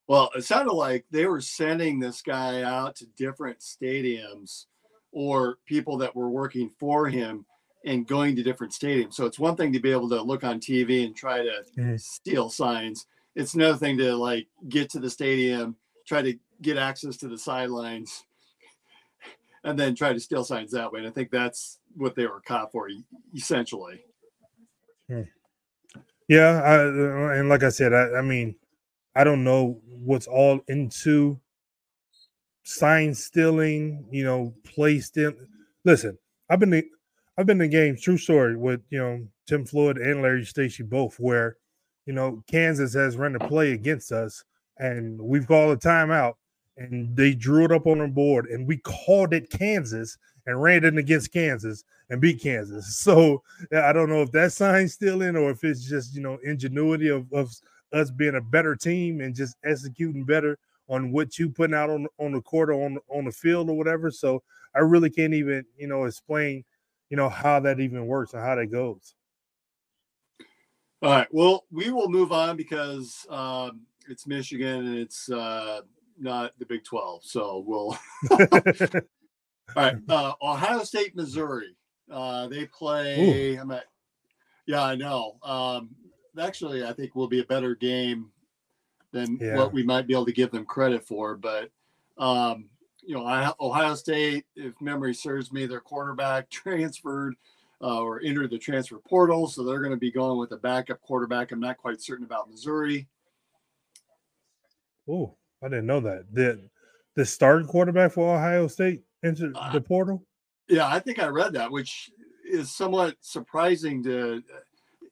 Well, it sounded like they were sending this guy out to different stadiums or people that were working for him and going to different stadiums. So it's one thing to be able to look on TV and try to steal signs. It's another thing to like get to the stadium, try to get access to the sidelines, <laughs> and then try to steal signs that way. And I think that's what they were caught for, essentially. Yeah, I, and like I said, I, I mean, I don't know what's all into sign stealing, you know, play stealing. Listen, I've been I've been in games, true story, with you know Tim Floyd and Larry Eustachy both, where you know Kansas has run a play against us, and we've called a timeout, and they drew it up on the board, and we called it Kansas and ran it against Kansas and beat Kansas. <laughs> So I don't know if that sign stealing or if it's just you know ingenuity of, of us being a better team and just executing better on what you putting out on on the court or on on the field or whatever. So I really can't even you know explain you know how that even works and how that goes. All right. Well, we will move on because um, it's Michigan and it's uh, not the Big Twelve. So we'll. <laughs> All right. <laughs> Uh, Ohio State, Missouri. Uh, they play. Ooh. I'm at. Yeah, I know. Um, actually, I think will be a better game than yeah. what we might be able to give them credit for. But um, you know, Ohio State, if memory serves me, their quarterback <laughs> transferred uh, or entered the transfer portal, so they're going to be going with a backup quarterback. I'm not quite certain about Missouri. Oh, I didn't know that. The the starting quarterback for Ohio State entered uh, the portal. Yeah, I think I read that, which is somewhat surprising to,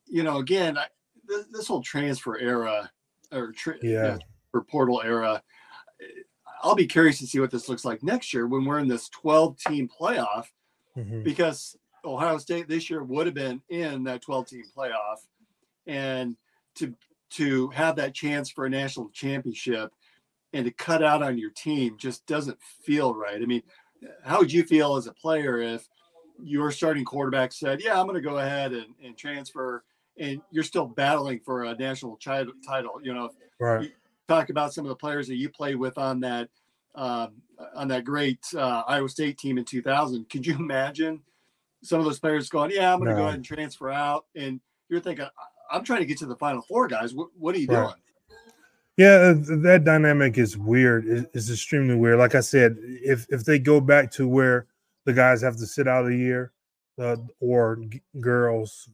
you know, again, I, this, this whole transfer era or tra- yeah. for portal era. I'll be curious to see what this looks like next year when we're in this 12 team playoff mm-hmm. because Ohio State this year would have been in that 12 team playoff and to to have that chance for a national championship and to cut out on your team just doesn't feel right. I mean, how would you feel as a player if your starting quarterback said, "Yeah, I'm going to go ahead and, and transfer," and you're still battling for a national title? You know, right talk about some of the players that you played with on that um, on that great uh, Iowa State team in 2000. Could you <laughs> imagine some of those players going, "Yeah, I'm going to no. go ahead and transfer out," and you're thinking, "I'm trying to get to the Final Four, guys. What, what are you right. doing?" Yeah, that dynamic is weird. It's extremely weird. Like I said, if if they go back to where the guys have to sit out a year, uh, or g- girls,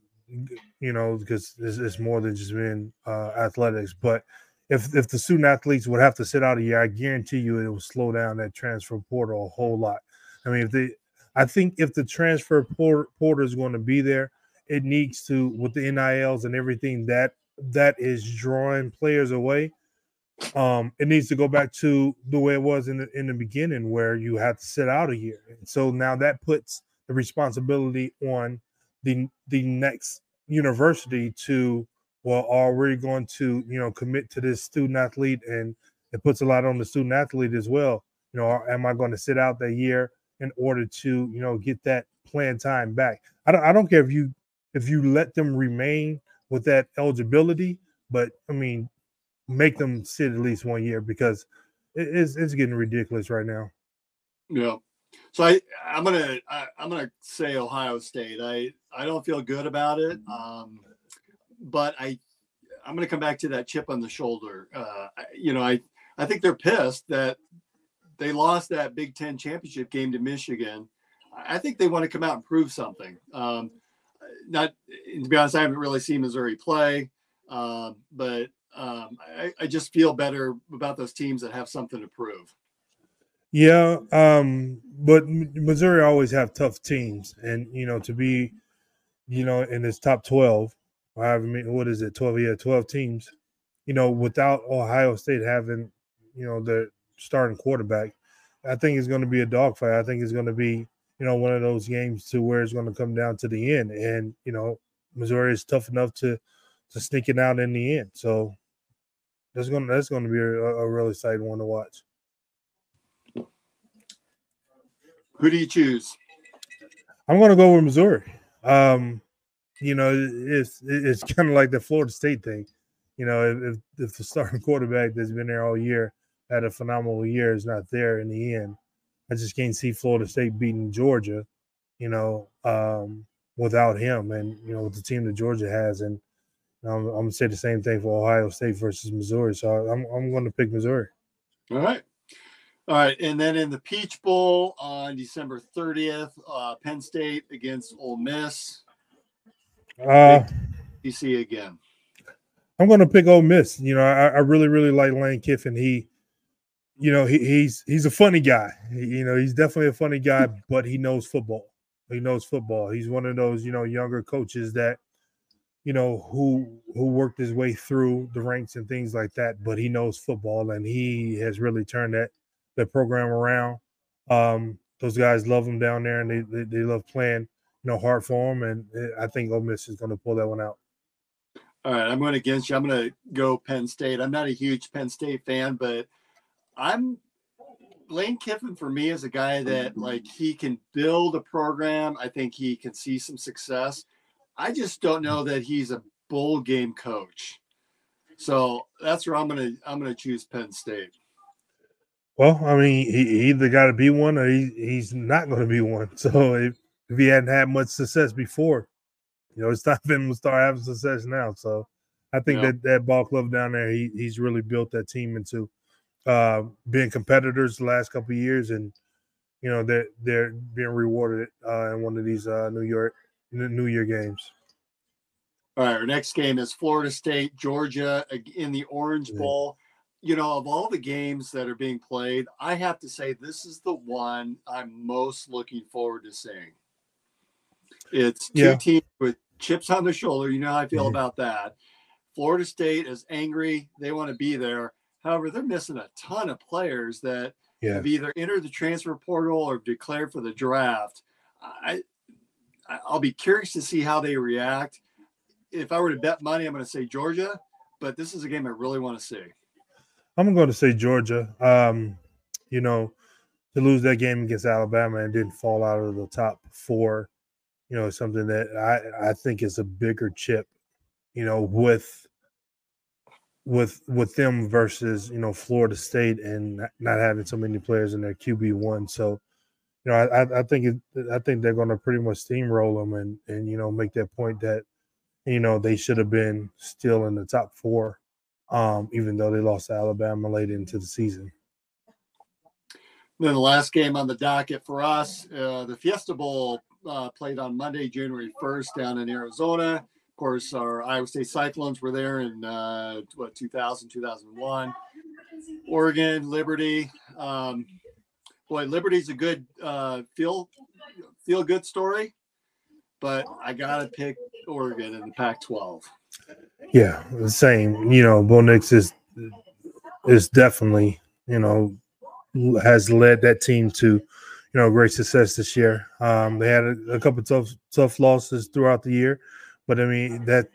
you know, because it's, it's, more than just being uh, athletics. But if if the student athletes would have to sit out a year, I guarantee you it will slow down that transfer portal a whole lot. I mean, if they, I think if the transfer portal, portal is going to be there, it needs to with the NILs and everything that that is drawing players away. Um, it needs to go back to the way it was in the in the beginning, where you had to sit out a year. And so now that puts the responsibility on the the next university to well, are we going to, you know, commit to this student athlete? And it puts a lot on the student athlete as well. You know, am I going to sit out that year in order to, you know, get that playing time back? I don't, I don't care if you if you let them remain with that eligibility, but I mean, make them sit at least one year because it's it's getting ridiculous right now. Yeah. So I I'm gonna I, am going to say Ohio State. I I don't feel good about it. Um, but I I'm going to come back to that chip on the shoulder. Uh, you know, I I think they're pissed that they lost that Big Ten championship game to Michigan. I think they want to come out and prove something. Um, not to be honest, I haven't really seen Missouri play, uh, but um, I, I, just feel better about those teams that have something to prove. Yeah, um, but Missouri always have tough teams, and you know to be, you know, in this top twelve, however many, what is it, 12, yeah, 12 teams, you know, without Ohio State having, you know, the starting quarterback, I think it's going to be a dogfight. I think it's going to be, you know, one of those games to where it's going to come down to the end. And, you know, Missouri is tough enough to to sneak it out in the end. So that's going to, that's going to be a, a really exciting one to watch. Who do you choose? I'm going to go with Missouri. Um, you know, it's it's kind of like the Florida State thing. you know, if if the starting <laughs> quarterback that's been there all year had a phenomenal year is not there in the end, I just can't see Florida State beating Georgia, you know, um, without him and you know with the team that Georgia has. And I'm, I'm, gonna say the same thing for Ohio State versus Missouri. So I'm I'm going to pick Missouri. All right. All right, and then in the Peach Bowl on December 30th, uh, Penn State against Ole Miss. Uh, DC again. I'm going to pick Ole Miss. You know, I, I, really, really like Lane Kiffin. He, you know, he, he's he's a funny guy. He, you know, he's definitely a funny guy, <laughs> but he knows football. He knows football. He's one of those, you know, younger coaches that, you know, who who worked his way through the ranks and things like that. But he knows football, and he has really turned that that program around. Um, those guys love them down there, and they, they, they love playing, you know, hard for them. And eh, I think Ole Miss is going to pull that one out. All right, I'm going against you. I'm going to go Penn State. I'm not a huge Penn State fan, but I'm Lane Kiffin for me is a guy that like he can build a program. I think he can see some success. I just don't know that he's a bowl game coach. So that's where I'm gonna I'm gonna choose Penn State. Well, I mean, he, he either got to be one or he, he's not going to be one. <laughs> So if, if he hadn't had much success before, you know, it's <laughs> time for him to start having success now. So I think yeah. that that ball club down there, he he's really built that team into uh, being competitors the last couple years, and you know they're they're being rewarded uh, in one of these uh, New York New Year games. All right, our next game is Florida State, Georgia in the Orange Bowl you know, of all the games that are being played, I have to say this is the one I'm most looking forward to seeing. It's two yeah. teams with chips on their shoulder. You know how I feel mm-hmm. about that. Florida State is angry. They want to be there. However, they're missing a ton of players that yeah. have either entered the transfer portal or declared for the draft. I, I'll be curious to see how they react. If I were to bet money, I'm going to say Georgia, but this is a game I really want to see. I'm going to say Georgia. Um, you know, to lose that game against Alabama and didn't fall out of the top four, you know, something that I I think is a bigger chip, you know, with with with them versus you know Florida State and not having so many players in their QB one. So, you know, I I think it, I think they're going to pretty much steamroll them and and you know make that point that you know they should have been still in the top four um, even though they lost to Alabama late into the season. Then the last game on the docket for us, uh, the Fiesta Bowl uh, played on Monday, January 1st, down in Arizona. Of course, our Iowa State Cyclones were there in uh, what 2000, 2001. Oregon, Liberty. Um, boy, Liberty's a good uh, feel feel good story, but I gotta pick Oregon in the Pac-12. Yeah, the same. You know, Bo Nix is is definitely you know has led that team to you know great success this year. Um, they had a, a couple tough tough losses throughout the year, but I mean that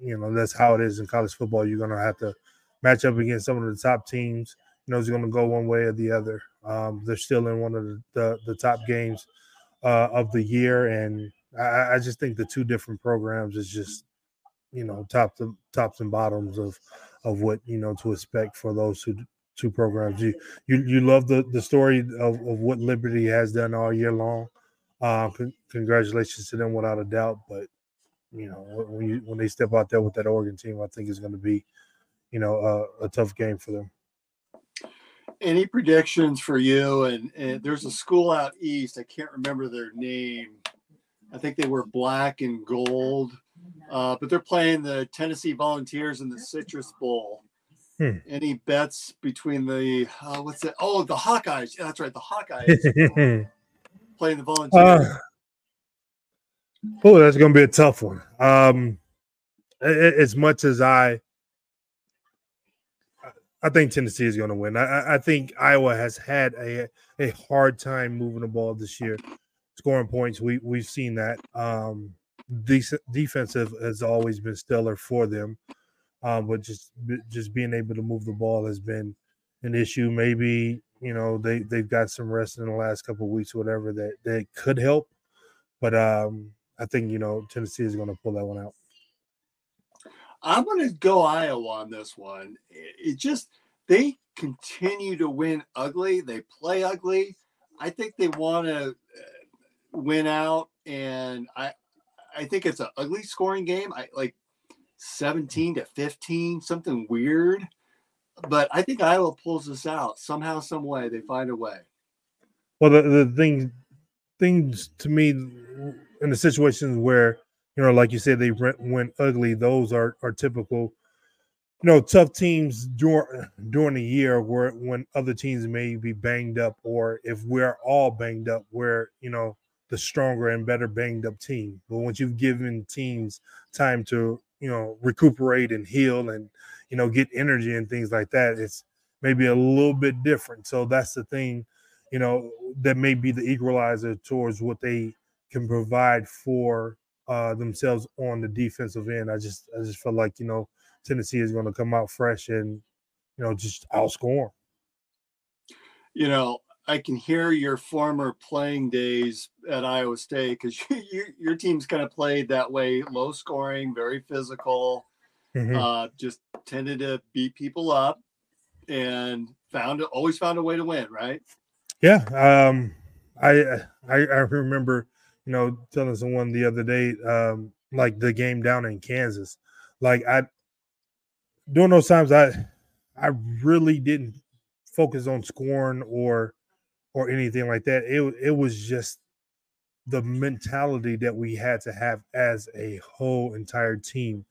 you know that's how it is in college football. You're gonna have to match up against some of the top teams. You know, it's going to go one way or the other. Um, they're still in one of the, the, the top games uh, of the year, and I, I, just think the two different programs is just you know top to tops and bottoms of of what you know to expect for those two two programs. You you you love the the story of, of what Liberty has done all year long. Uh, con- congratulations to them without a doubt. But you know when you when they step out there with that Oregon team, I think is going to be you know a, a tough game for them. Any predictions for you? And, and there's a school out east. I can't remember their name. I think they were black and gold uh, but they're playing the Tennessee Volunteers in the Citrus Bowl. Hmm. Any bets between the uh, what's it? Oh, the Hawkeyes. Yeah, that's right, the Hawkeyes <laughs> playing the Volunteers. Uh, oh, that's going to be a tough one. Um, as much as I, I think Tennessee is going to win. I, I think Iowa has had a a hard time moving the ball this year, scoring points. We we've seen that. Um, decent defensive has always been stellar for them, um, but just just being able to move the ball has been an issue. Maybe you know they they've got some rest in the last couple weeks, whatever that that could help. But um, I think you know Tennessee is going to pull that one out. I'm going to go Iowa on this one. It just they continue to win ugly. They play ugly. I think they want to uh, win out, and I I think it's an ugly scoring game. I like mm-hmm. 17 to 15, something weird. But I think Iowa pulls this out somehow, some way. They find a way. Well, the, the thing things to me in the situations where you know, like you said, they went ugly. Those are are typical, you know, tough teams during during the year where when other teams may be banged up, or if we're all banged up, where you know the stronger and better banged up team. But once you've given teams time to you know recuperate and heal and you know get energy and things like that, it's maybe a little bit different. So that's the thing, you know, that may be the equalizer towards what they can provide for uh, themselves on the defensive end. I just I just feel like you know Tennessee is going to come out fresh and you know just outscore. You know, I can hear your former playing days at Iowa State because <laughs> you, your team's kind of played that way, low scoring, very physical, mm-hmm. uh, just tended to beat people up, and found always found a way to win, right? Yeah, um, I I, I remember you know, telling someone the other day, um, like the game down in Kansas. Like I during those times I I really didn't focus on scoring or or anything like that. It it was just the mentality that we had to have as a whole entire team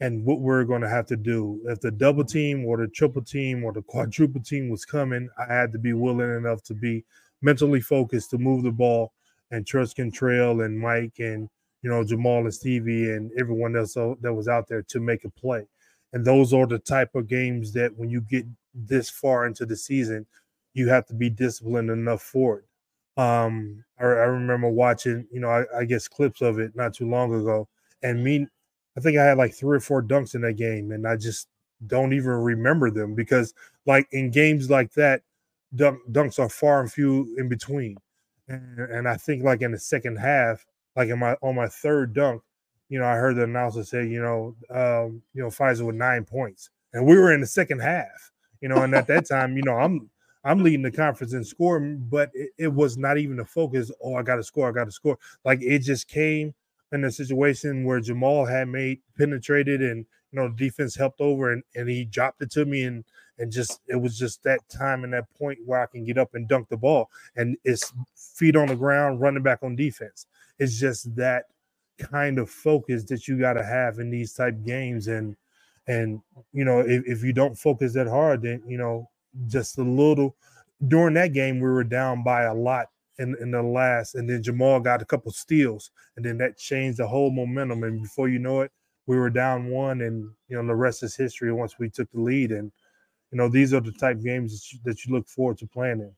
and what we're going to have to do. If the double team or the triple team or the quadruple team was coming, I had to be willing enough to be mentally focused to move the ball and Trust Trail and Mike and you know Jamaal and Stevie and everyone else that was out there to make a play. And those are the type of games that when you get this far into the season, you have to be disciplined enough for it. Um, I, I remember watching, you know, I, I, guess clips of it not too long ago, and me, I think I had like three or four dunks in that game, and I just don't even remember them because, like in games like that, dunk, dunks are far and few in between. And, and I think like in the second half, like in my on my third dunk, you know, I heard the announcer say, you know, um, you know, Fizer with nine points, and we were in the second half, you know, and at that time, you know, I'm I'm leading the conference in scoring, but it, it was not even the focus. Oh, I got to score, I got to score. Like it just came in a situation where Jamaal had made penetrated and you know defense helped over and, and he dropped it to me and and just it was just that time and that point where I can get up and dunk the ball and it's feet on the ground running back on defense. It's just that kind of focus that you got to have in these type games and and you know if, if you don't focus that hard then you know just a little during that game we were down by a lot in, in the last and then Jamaal got a couple steals and then that changed the whole momentum and before you know it we were down one and you know the rest is history once we took the lead and you know these are the type games that you, that you look forward to playing in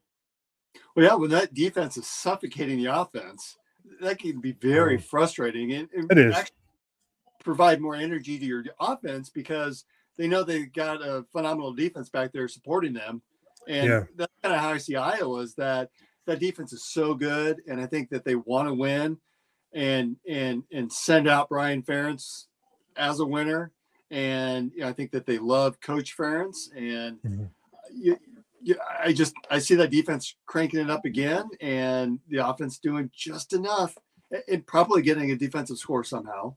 well yeah when that defense is suffocating the offense that can be very mm-hmm. frustrating and, and it is provide more energy to your offense because they know they got a phenomenal defense back there supporting them and yeah. that's kind of how i see iowa is that that defense is so good and i think that they want to win and and and send out brian ferentz as a winner, and you know, I think that they love Coach Ferentz, and mm-hmm. you, you, I just I see that defense cranking it up again, and the offense doing just enough, and probably getting a defensive score somehow.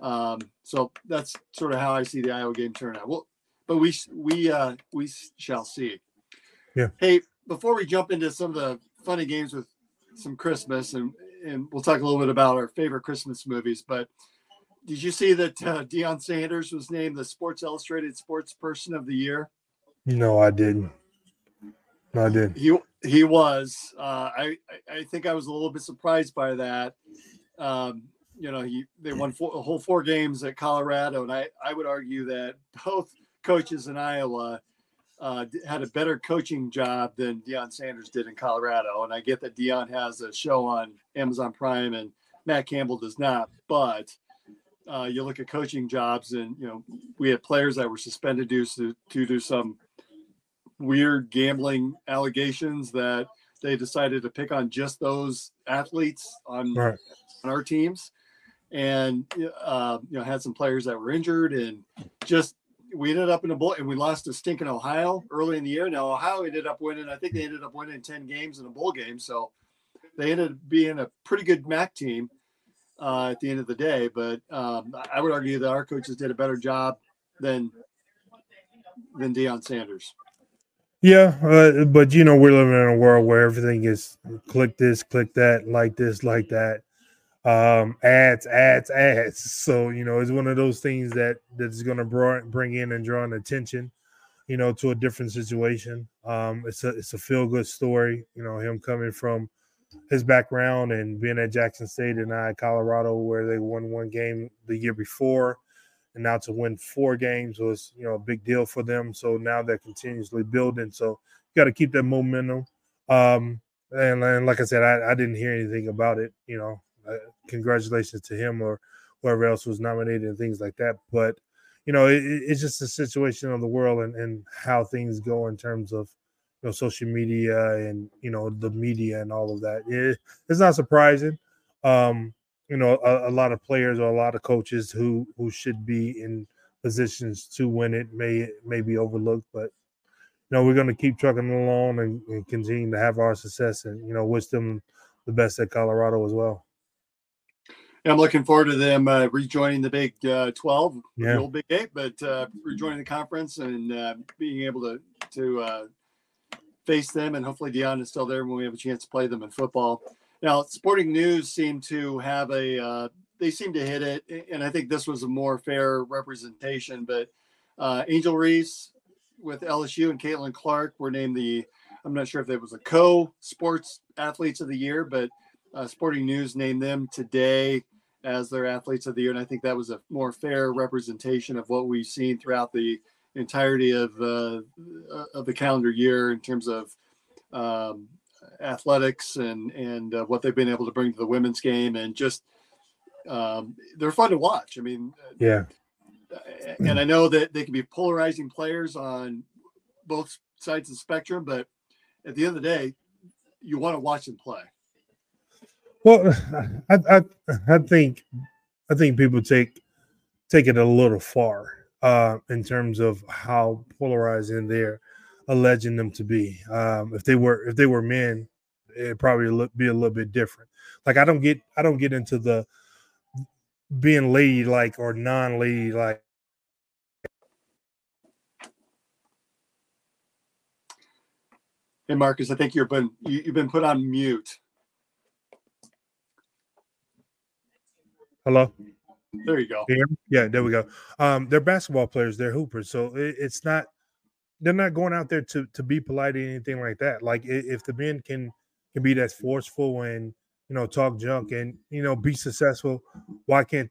Um, so that's sort of how I see the Iowa game turn out. Well, but we we uh, we shall see. Yeah. Hey, before we jump into some of the funny games with some Christmas, and and we'll talk a little bit about our favorite Christmas movies, but did you see that uh, Deion Sanders was named the Sports Illustrated Sports Person of the Year? No, I didn't. No, I didn't. He he was. Uh, I I think I was a little bit surprised by that. Um, you know, he they won four, a whole four games at Colorado, and I I would argue that both coaches in Iowa uh, had a better coaching job than Deion Sanders did in Colorado. And I get that Deion has a show on Amazon Prime and Matt Campbell does not, but uh, you look at coaching jobs, and you know we had players that were suspended due to to some weird gambling allegations that they decided to pick on just those athletes on right. on our teams, and uh, you know had some players that were injured, and just we ended up in a bowl and we lost to stinking Ohio early in the year. Now Ohio ended up winning. I think they ended up winning ten games in a bowl game, so they ended up being a pretty good MAC team uh, at the end of the day. But um, I would argue that our coaches did a better job than than Deion Sanders. Yeah, uh, but you know we're living in a world where everything is click this, click that, like this, like that, um, ads, ads, ads. So you know it's one of those things that that is going to bring in and draw an attention, you know, to a different situation. Um, it's a it's a feel good story, you know, him coming from his background and being at Jackson State and I Colorado where they won one game the year before and now to win four games was you know a big deal for them. So now they're continuously building. So you got to keep that momentum. Um, and, and like I said, I, I, didn't hear anything about it. You know, uh, congratulations to him or whoever else was nominated and things like that. But you know, it, it's just a situation of the world and, and how things go in terms of you know social media and you know the media and all of that. It, it's not surprising. Um, you know a, a, lot of players or a lot of coaches who who should be in positions to win it may may be overlooked but you know we're going to keep trucking along and, and continue to have our success and you know wish them the best at colorado as well I'm looking forward to them uh, rejoining the Big uh, 12, yeah. the old Big Eight, but uh, rejoining the conference and uh, being able to to uh, face them. And hopefully, Deion is still there when we have a chance to play them in football. Now, Sporting News seemed to have a, uh, they seemed to hit it, and I think this was a more fair representation. But uh, Angel Reese with LSU and Caitlin Clark were named the, I'm not sure if it was a co sports athletes of the year, but uh, Sporting News named them today as their athletes of the year. And I think that was a more fair representation of what we've seen throughout the entirety of, uh, of the calendar year in terms of um, athletics and and uh, what they've been able to bring to the women's game, and just um, they're fun to watch. I mean, uh, yeah. And I know that they can be polarizing players on both sides of the spectrum, but at the end of the day, you want to watch them play. Well, I, I, I think I think people take take it a little far uh, in terms of how polarizing they're alleging them to be. Um, if they were if they were men, it'd probably look, be a little bit different. Like I don't get I don't get into the being lady like or non lady like. Hey Marcus, I think you've been you, have been put on mute. Hello. There you go. Yeah, there we go. Um, they're basketball players. They're hoopers, so it, it's not they're not going out there to to be polite or anything like that. Like if the men can can be that forceful and you know talk junk and you know be successful, why can't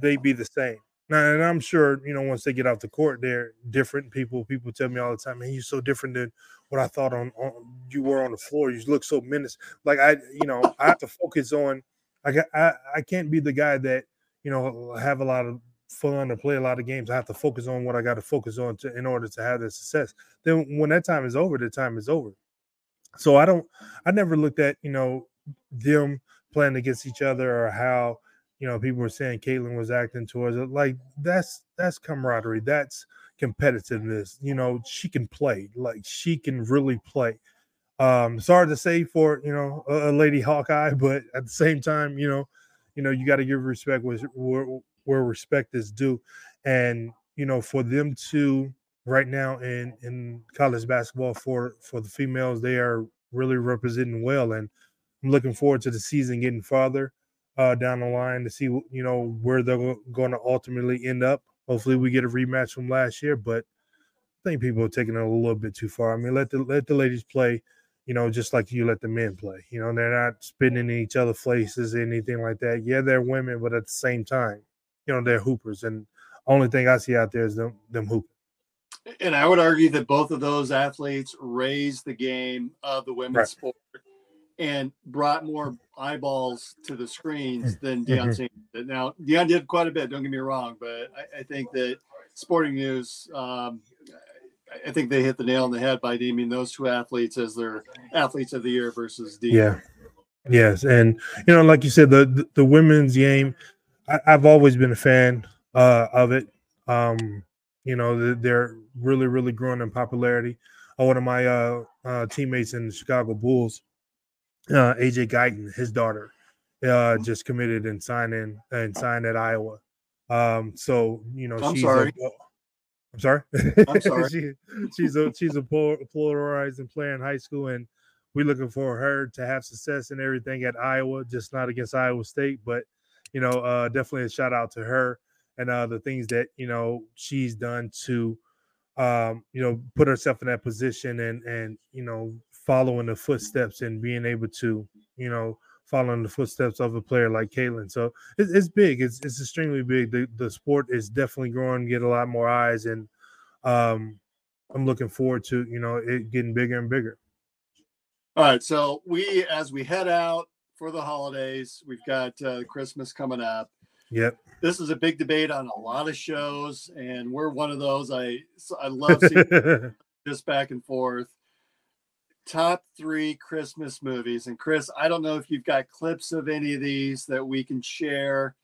they be the same? Now, and I'm sure you know once they get off the court, they're different people. People tell me all the time, "Man, you're so different than what I thought on, on you were on the floor. You look so menace." Like I, you know, I have to focus on. I got, I, I can't be the guy that you know have a lot of fun to play a lot of games. I have to focus on what I got to focus on to, in order to have the success. Then when that time is over, the time is over. So I don't, I never looked at you know them playing against each other or how you know people were saying Caitlin was acting towards it. Like that's that's camaraderie. That's competitiveness. You know, she can play. Like she can really play. Um, hard to say for you know a, a lady Hawkeye, <laughs> but at the same time, you know, you know you got to give respect where, where where respect is due. And you know, for them to right now in in college basketball for for the females, they are really representing well. And I'm looking forward to the season getting farther uh, down the line to see you know where they're going to ultimately end up. Hopefully, we get a rematch from last year, but I think people are taking it a little bit too far. I mean, let the let the ladies play, you know, just like you let the men play. You know, they're not spitting in each other faces, or anything like that. Yeah, they're women, but at the same time, you know they're hoopers, and only thing I see out there is them them hooping. And I would argue that both of those athletes raised the game of the women's right. sport and brought more eyeballs to the screens mm. than Deion mm-hmm. Now, Deion did quite a bit, don't get me wrong, but I, I think that Sporting News, um, I think they hit the nail on the head by naming those two athletes as their athletes of the year versus Deion. Yeah. Yes. And, you know, like you said, the, the, the women's game, I, have always been a fan uh, of it. Um, you know, they're really, really growing in popularity. Uh, one of my uh, uh, teammates in the Chicago Bulls, uh, AJ Guyton, his daughter, uh, just committed and signed in and signed at Iowa. Um, so you know, I'm she's sorry. A, I'm sorry. I'm <laughs> sorry. she, <laughs> she's a she's a polarizing player in high school, and we're looking for her to have success and everything at Iowa, just not against Iowa State, but you know, uh, definitely a shout out to her and uh, the things that you know she's done to, um, you know, put herself in that position and and you know following the footsteps and being able to you know following the footsteps of a player like Caitlin. So it's, it's big. It's it's extremely big. The the sport is definitely growing, get a lot more eyes, and um, I'm looking forward to you know it getting bigger and bigger. All right, so we as we head out for the holidays, we've got uh, Christmas coming up. Yep. This is a big debate on a lot of shows, and we're one of those. I I love seeing <laughs> this back and forth top three Christmas movies. And Chris, I don't know if you've got clips of any of these that we can share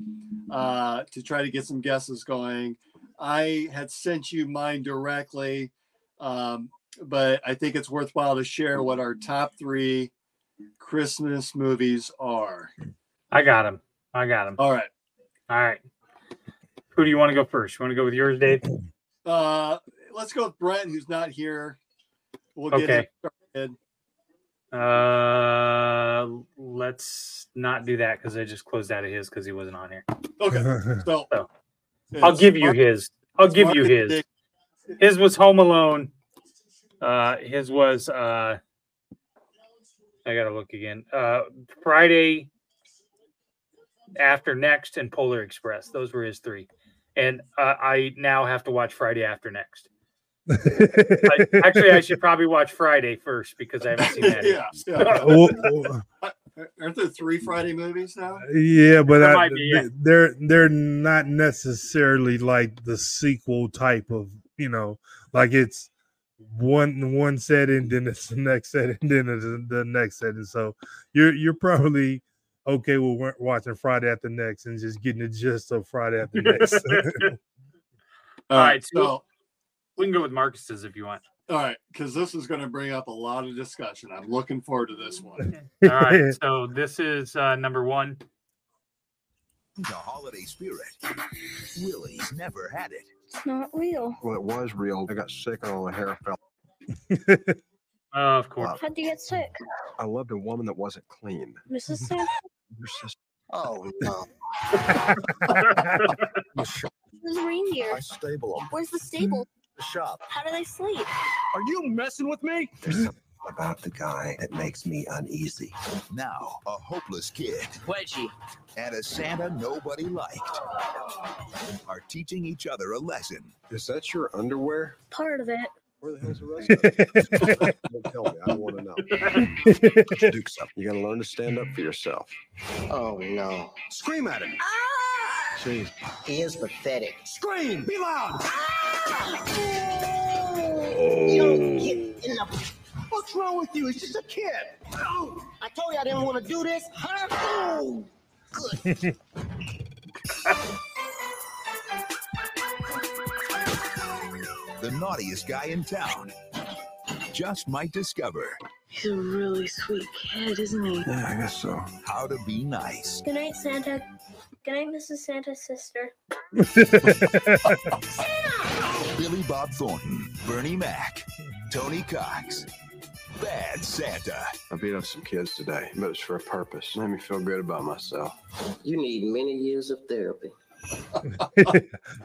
uh, to try to get some guesses going. I had sent you mine directly, um, but I think it's worthwhile to share what our top three Christmas movies are. I got them. I got them. All right. All right. Who do you want to go first? You want to go with yours, Dave? Uh, let's go with Brent, who's not here. We'll get okay. Uh, let's not do that because I just closed out of his because he wasn't on here. Okay, <laughs> so, so I'll give you his. I'll give you his. His was Home Alone. Uh, his was uh, I gotta look again. Uh, Friday after next and Polar Express. Those were his three, and uh, I now have to watch Friday after next. <laughs> I, actually, I should probably watch Friday first because I haven't seen <laughs> that. yeah, yeah. <laughs> Aren't there three Friday movies now? Yeah, but I, be, yeah. they're they're not necessarily like the sequel type of you know, like it's one one setting, then it's the next setting, then it's the next setting. So you're you're probably okay with watching Friday after next and just getting the gist of Friday after next. All right, so we can go with Marcus's if you want. All right, because this is going to bring up a lot of discussion. I'm looking forward to this one. All right, so this is uh, number one. The holiday spirit. Willie's never had it. It's not real. Well, it was real. I got sick and all the hair fell. uh, <laughs> of course. How'd you get sick? I loved a woman that wasn't clean. Mrs. Santa? Your sister. Oh, no. <laughs> Where's the reindeer? I stable them. Where's the stable? The shop. How do they sleep? Are you messing with me? There's something about the guy that makes me uneasy. Now, a hopeless kid. Wedgie. And a Santa nobody liked are teaching each other a lesson. Is that your underwear? Part of it. Where the hell's the rest <laughs> Don't tell me. I don't want to know. Do something. You got to learn to stand up for yourself. Oh, no. Scream at him. Ah! Jeez. He is pathetic. Scream. Be loud. You don't oh. get enough. What's wrong with you? He's just a kid. Oh, I told you I didn't want to do this. Huh? Oh, good. <laughs> the naughtiest guy in town just might discover. He's a really sweet kid, isn't he? Yeah, I guess so. How to be nice. Good night, Santa. Good night, Mrs. Santa's sister. <laughs> Billy Bob Thornton, Bernie Mac, Tony Cox. Bad Santa. I beat up some kids today, but it's for a purpose. Made me feel good about myself. You need many years of therapy. <laughs>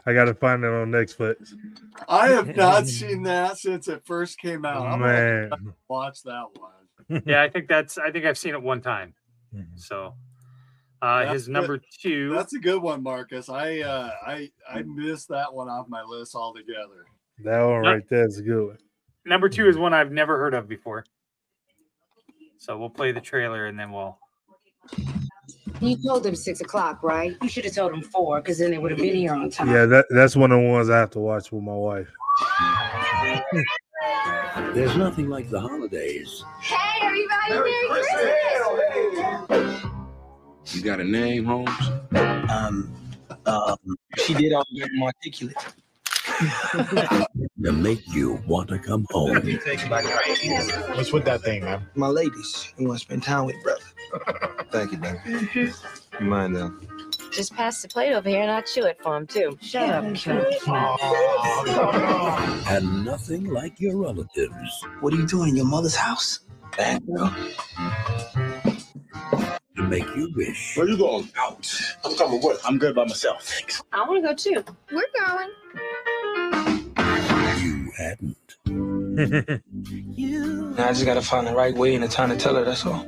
I got to find it on Netflix. I have not seen that since it first came out. I'm Man, watch that one. yeah, I think that's. I think I've seen it one time. Mm-hmm. So, uh, his number good. two. That's a good one, Marcus. I uh, I I missed that one off my list altogether. That one right there is a good one. Number two is one I've never heard of before. So we'll play the trailer and then we'll. You told them six o'clock, right? You should have told them four, because then they would have been here on time. Yeah, that, that's one of the ones I have to watch with my wife. There's nothing like the holidays. Hey, everybody! Merry, Merry Christmas! Christmas! You got a name, Holmes? Um, Um, she did all very articulate. To make you want to come home. What's with that thing, man? My ladies. You want to spend time with, brother. Thank you, man. You mind though? Just pass the plate over here and I'll chew it for him too. Shut up, kid. And nothing like your relatives. What are you doing in your mother's house? Bad girl. To make you wish. Where you going? Out. I'm coming with. I'm good by myself. Thanks. I want to go too. We're going. You hadn't. <laughs> Now I just gotta find the right way and the time to tell her. That's all.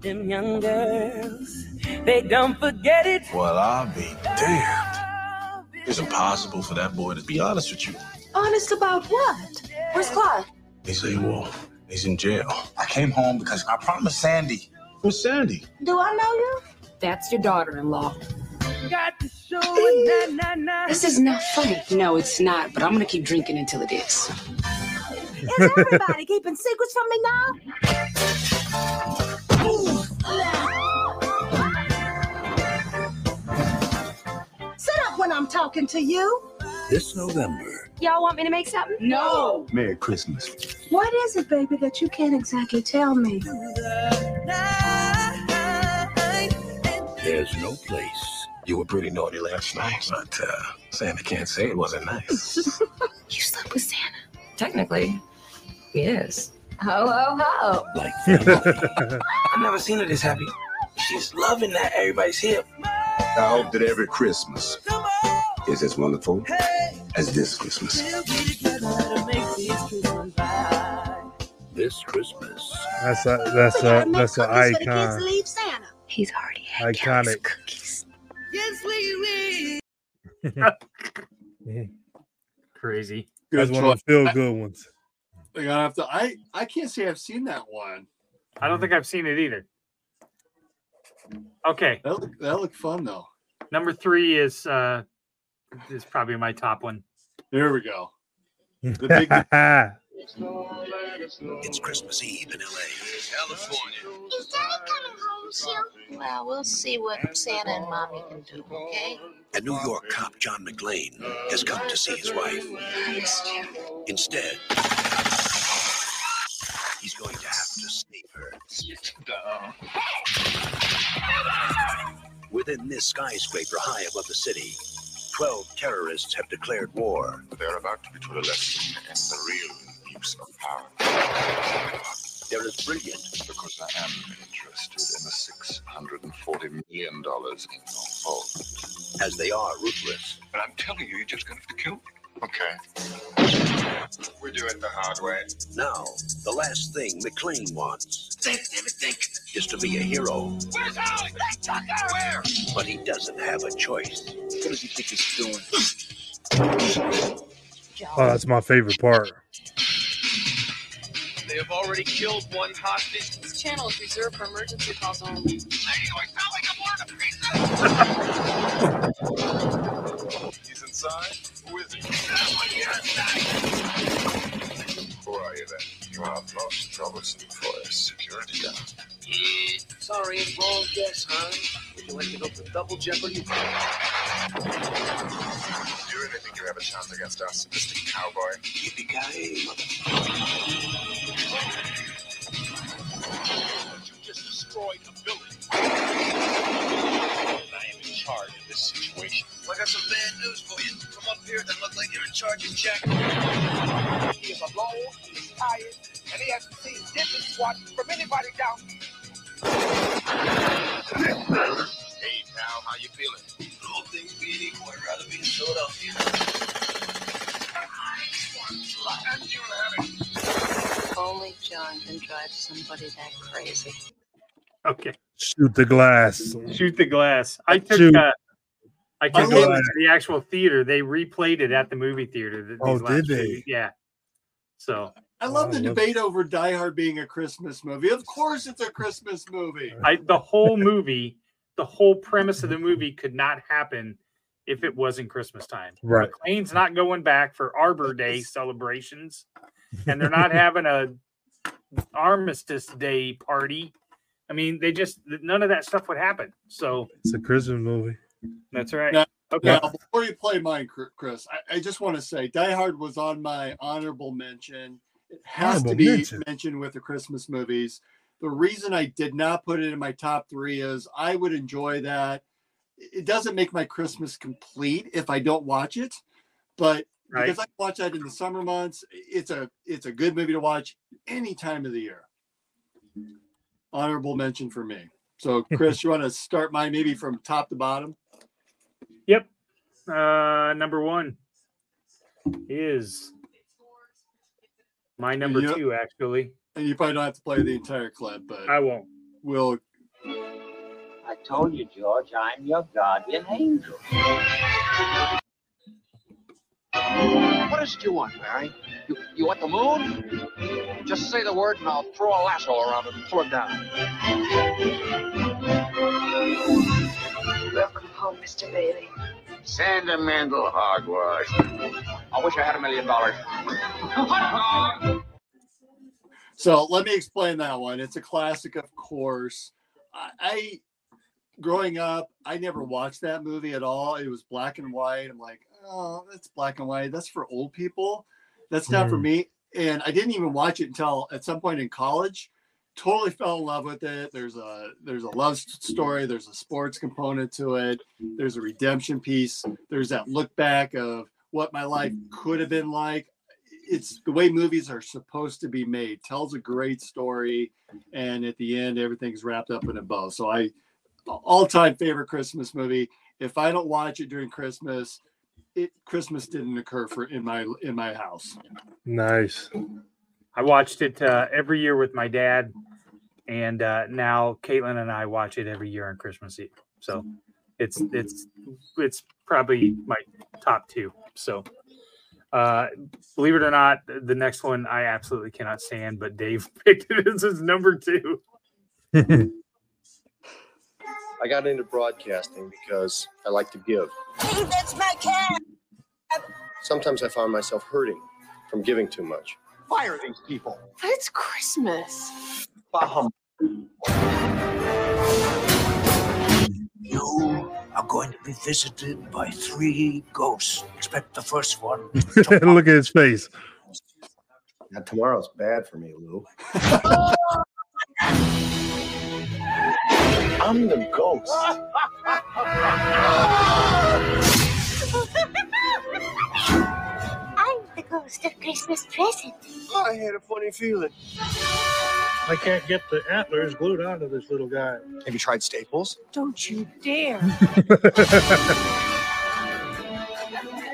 Them young girls, they don't forget it. Well, I'll be damned. It's impossible for that boy to be honest with you. Honest about what? Where's Clyde? He say, well, he's in jail. I came home because I promised Sandy. Who's Sandy? Do I know you? That's your daughter-in-law. Got to show it, na na na. This is not funny. No, it's not, but I'm gonna keep drinking until it is. Is everybody keeping secrets from me now? Sit up when I'm talking to you. This November, Y'all want me to make something? No. Merry Christmas. What is it, baby, that you can't exactly tell me? There's no place. You were pretty naughty last night, but uh, Santa can't say it wasn't nice. <laughs> You slept with Santa. Technically, yes. Ho, ho, ho. Like family. <laughs> I've never seen her this happy. She's loving that everybody's here. I hope that every Christmas is as wonderful as this Christmas. this Christmas. That's a that's a that's an Cookies for the kids to icon. He's already had Iconic. cookies. Yes, we <laughs> Crazy. That's Good one of the feel good ones. They're gonna have to. I I can't say I've seen that one. I don't think I've seen it either. Okay, That look, that looked fun though. number three is uh is probably my top one. There we go. <laughs> The big <laughs> It's Christmas Eve in LA. California. Is Daddy coming home soon? Well, we'll see what Santa and Mommy can do, okay? A New York cop, John McClane, has come to see his wife. I missed you. Instead, he's going to have to save her. Within this skyscraper high above the city, 12 terrorists have declared war. They're about to be taught a lesson in the real use of power. They're as brilliant Because I am interested in the $640 million in your vault. as they are ruthless. But I'm telling you, you're just going to have to kill me. Okay. We do it the hard way. Now, the last thing McClane wants is to be a hero, Where's Holly? Hey, Tucker! Where? but he doesn't have a choice. What does he think he's doing? Oh, that's my favorite part. They have already killed one hostage. This channel is reserved for emergency calls only. He's inside. Who is he? Who are you then? You are most troublesome for a security guard. Sorry, wrong guess, huh? Would you like to go for double jeopardy? Do you really think you have a chance against us, Mr. Cowboy? Yippee-ki-yay, You just destroyed the building. I am in charge of this situation. I got some bad news for you. Come up here, that look like you're in charge of Jack. He is alone, he's tired, and he hasn't seen Dippin' Squad from anybody down here. Hey, pal, how you feeling? All things being equal, I'd rather be in Philadelphia. Only John can drive somebody that crazy. Okay. Shoot the glass. Shoot the glass. I took Shoot. uh, I took the it glass. to the actual theater. They replayed it at the movie theater. th- Oh, did they? weeks. Yeah. So I love the Oh, debate over Die Hard being a Christmas movie. Of course, it's a Christmas movie. I the whole movie, the whole premise of the movie could not happen if it wasn't Christmas time. Right. McClane's not going back for Arbor Day celebrations, and they're not <laughs> having a Armistice Day party. I mean, they just none of that stuff would happen. So It's a Christmas movie. That's right. Now, Okay. now, before you play mine, Chris, I, I just want to say Die Hard was on my honorable mention. It has Honorable to be mention. mentioned with the Christmas movies. The reason I did not put it in my top three is I would enjoy that. It doesn't make my Christmas complete if I don't watch it, but Right. because I watch that in the summer months, it's a it's a good movie to watch any time of the year. Honorable mention for me. So, <laughs> Chris, you want to start mine maybe from top to bottom? Yep. Uh, number one is my number Yep. two, actually. And you probably don't have to play the entire clip, but I won't. We'll. I told you, George, I'm your guardian angel. What is it you want, Barry? You, you want the moon? Just say the word and I'll throw a lasso around it and pull it down. Welcome home, Mr. Bailey. Sentimental hogwash. I wish I had a million dollars. <laughs> So let me explain that one. It's a classic, of course. I, I growing up, I never watched that movie at all. It was black and white. I'm like, oh, that's black and white. That's for old people. That's not for Mm. me. And I didn't even watch it until at some point in college. Totally fell in love with it. There's a there's a love story. There's a sports component to it. There's a redemption piece. There's that look back of what my life could have been like. It's the way movies are supposed to be made. Tells a great story, and at the end, everything's wrapped up in a bow. So I, all-time favorite Christmas movie. If I don't watch it during Christmas, it Christmas didn't occur for in my in my house. Nice. I watched it uh, every year with my dad, and uh, now Caitlin and I watch it every year on Christmas Eve. So it's it's it's probably my top two. So uh, believe it or not, the next one I absolutely cannot stand, but Dave <laughs> picked it as his number two. <laughs> I got into broadcasting because I like to give. Hey, that's my cat. Sometimes I find myself hurting from giving too much. Fire these people. But it's Christmas. Baham. You are going to be visited by three ghosts. Expect the first one. <laughs> Look at his face. Now, tomorrow's bad for me, Lou. <laughs> I'm the ghost. <laughs> I'm ghost of Christmas present. I had a funny feeling. I can't get the antlers glued onto this little guy. Have you tried Staples? Don't you dare. <laughs>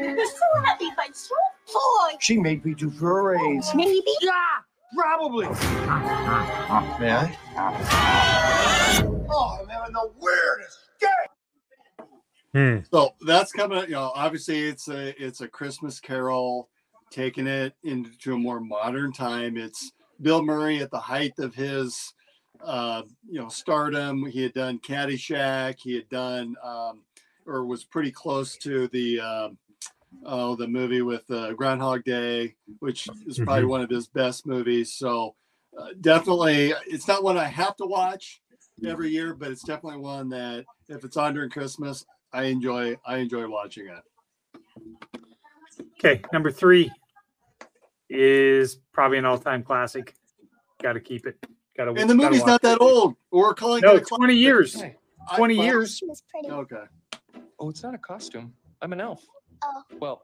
You're so happy, but so poor. She may be due for a raise. Maybe. Yeah, probably. May I? Oh, I'm having the weirdest day. Hmm. So that's coming. You know, obviously it's a it's a Christmas Carol, taking it into a more modern time. It's Bill Murray at the height of his, uh, you know, stardom. He had done Caddyshack. He had done, um, or was pretty close to the, uh, oh, the movie with uh, Groundhog Day, which is probably Mhm. one of his best movies. So uh, definitely, it's not one I have to watch every year, but it's definitely one that if it's on during Christmas, I enjoy. I enjoy watching it. Okay, number three is probably an all-time classic. Got to keep it. Got to. And the movie's not that old. We're calling No, it a twenty years. I- Twenty well, years. Okay. Oh, it's not a costume. I'm an elf. Oh. Well,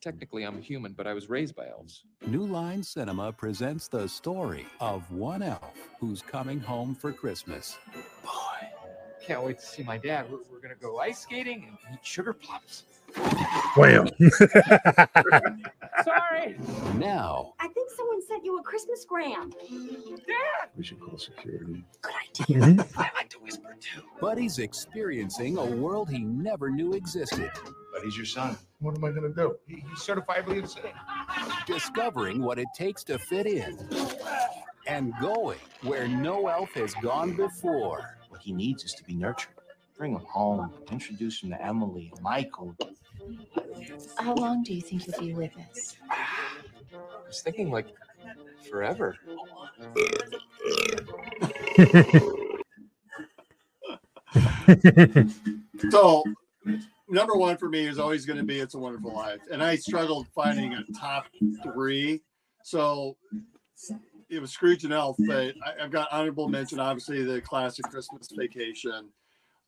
technically I'm a human, but I was raised by elves. New Line Cinema presents the story of one elf who's coming home for Christmas. Boy, can't wait to see my dad. We're, we're gonna go ice skating and eat sugar plums. Wham. <laughs> Sorry. Now, I think someone sent you a Christmas gram. Dad. we should call security. Good idea. I like to whisper too. Buddy's experiencing a world he never knew existed. But he's your son. What am I going to do? He, he's certifiably insane. Discovering what it takes to fit in and going where no elf has gone before. What he needs is to be nurtured. Bring him home. Introduce him to Emily and Michael. How long do you think you'll be with us? I was thinking like forever. <laughs> So, number one for me is always going to be "It's a Wonderful Life," and I struggled finding a top three. So, it was Scrooge and Elf, but I, I've got honorable mention, obviously, the classic Christmas Vacation.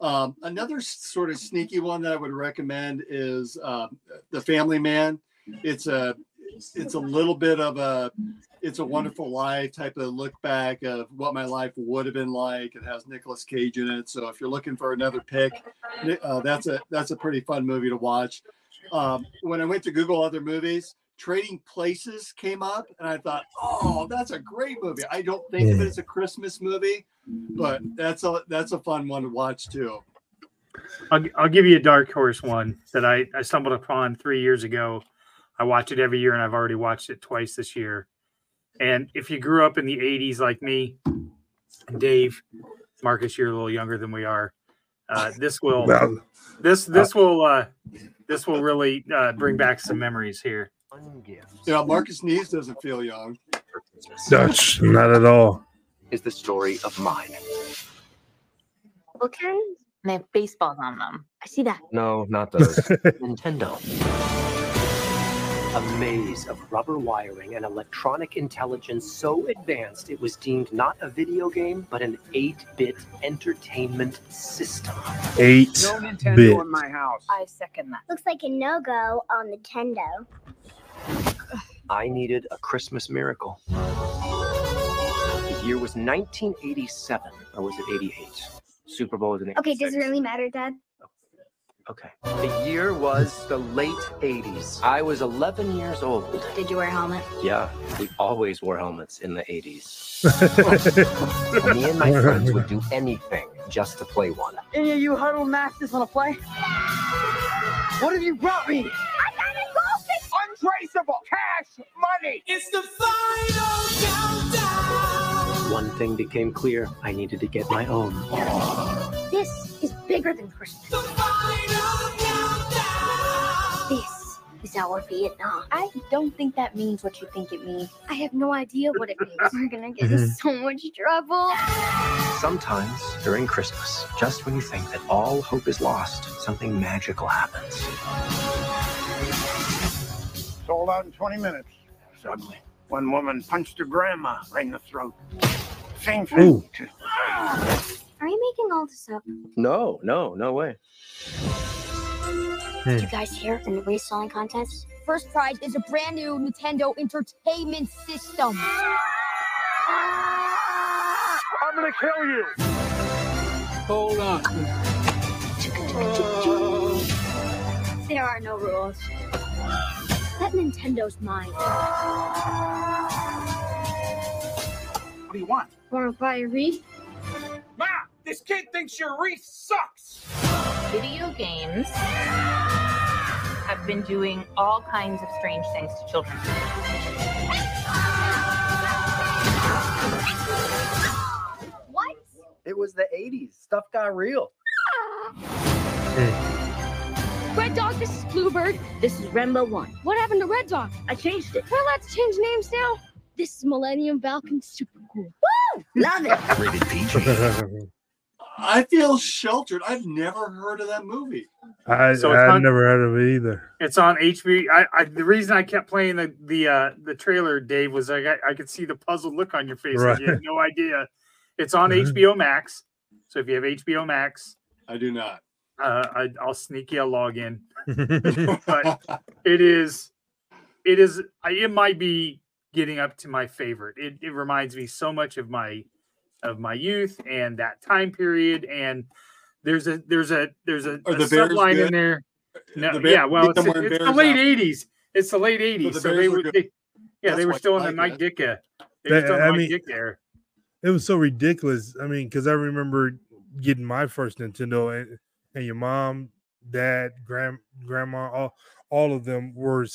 Um, another sort of sneaky one that I would recommend is uh, The Family Man. It's a it's a little bit of a it's a wonderful life type of look back of what my life would have been like. It has Nicolas Cage in it, so if you're looking for another pick, uh, that's a that's a pretty fun movie to watch. Um, when I went to Google other movies, Trading Places came up, and I thought, oh, that's a great movie. I don't think of it as a Christmas movie, but that's a that's a fun one to watch too. I'll, I'll give you a dark horse one that I, I stumbled upon three years ago. I watch it every year, and I've already watched it twice this year. And if you grew up in the '80s like me, Dave, Marcus, you're a little younger than we are. Uh, this will Well, this this will uh, this will really uh, bring back some memories here. Yeah, Marcus Nees doesn't feel young. Dutch, not at all. Is the story of mine. Okay. And they have baseballs on them. I see that. No, not those. <laughs> Nintendo. A maze of rubber wiring and electronic intelligence so advanced it was deemed not a video game, but an 8 bit entertainment system. Eight No bit. In my house. I second that. Looks like a no go on Nintendo. I needed a Christmas miracle. The year was 1987, or was it 88? Super Bowl was in Okay, 86. does it really matter, Dad? Okay. The year was the late 80s. I was 11 years old. Did you wear a helmet? Yeah, we always wore helmets in the 80s. <laughs> Me and my friends would do <laughs> anything just to play one. Any of you huddle masters want to play? What have you brought me? Untraceable cash money. It's the final countdown. One thing became clear I needed to get my own. This is bigger than Christmas. This is our Vietnam. I don't think that means what you think it means. I have no idea what it means. We're gonna get in Mhm. so much trouble. Sometimes during Christmas, just when you think that all hope is lost, something magical happens. Sold out in 20 minutes. Suddenly, one woman punched her grandma right in the throat. Same thing. Are you making all this up? No, no, no way. Did you guys hear in the reselling contest? First prize is a brand new Nintendo Entertainment System. I'm gonna kill you. Hold on. There are no rules. That Nintendo's mine. What do you want? Wanna buy a wreath? Ma, this kid thinks your wreath sucks. Video games have been doing all kinds of strange things to children. What? It was the 80s. Stuff got real. <laughs> Red Dog, this is Bluebird. This is Rambo 1. What happened to Red Dog? I changed it. We're allowed to change names now. This is Millennium Falcon. Super cool. Woo! Love it. <laughs> Rated PG. <laughs> I feel sheltered. I've never heard of that movie. I So it's I on- never heard of it either. It's on HBO. I, I the reason I kept playing the the uh, the trailer, Dave, was I got, I could see the puzzled look on your face. Like you had no idea. It's on Mhm. HBO Max. So if you have HBO Max, I do not. Uh, I, I'll sneak you a login. <laughs> but it is, it is. I- It might be getting up to my favorite. It, it reminds me so much of my of my youth and that time period. And there's a there's a there's a, Are a the Bears subline in there. No, The Bear- yeah, well, it's, them it's the late '80s. It's the late '80s. the So, they were were, they, yeah, That's they were still in the like Mike it. Ditka. They were still in the Mike Ditka era. It was so ridiculous. I mean, because I remember getting my first Nintendo, and, and your mom, dad, grand grandma, all all of them were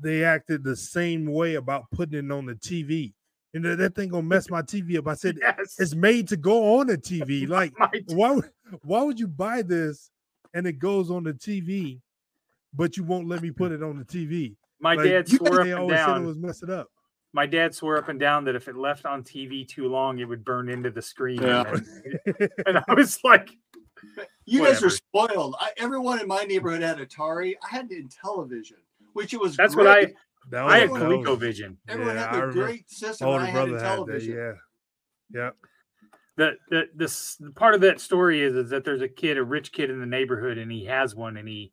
they acted the same way about putting it on the TV. And that thing gonna mess my TV up. I <laughs> said yes. it's made to go on the TV. <laughs> Like why would why would you buy this and it goes on the TV, but you won't let me put it on the TV? My Like, dad swore up and down. it was messing up. My dad swore up and down that if it left on TV too long, it would burn into the screen. Yeah. <laughs> And I was like, <laughs> You guys are spoiled. I, everyone in my neighborhood had Atari. I had Intellivision, which it was. That's what I. great. That I had was- that was- ColecoVision. Everyone Yeah, had I the remember- great system. My older I had it brother in had that. television. Yeah. Yeah. the the this part of that story is, is that there's a kid, a rich kid in the neighborhood, and he has one, and he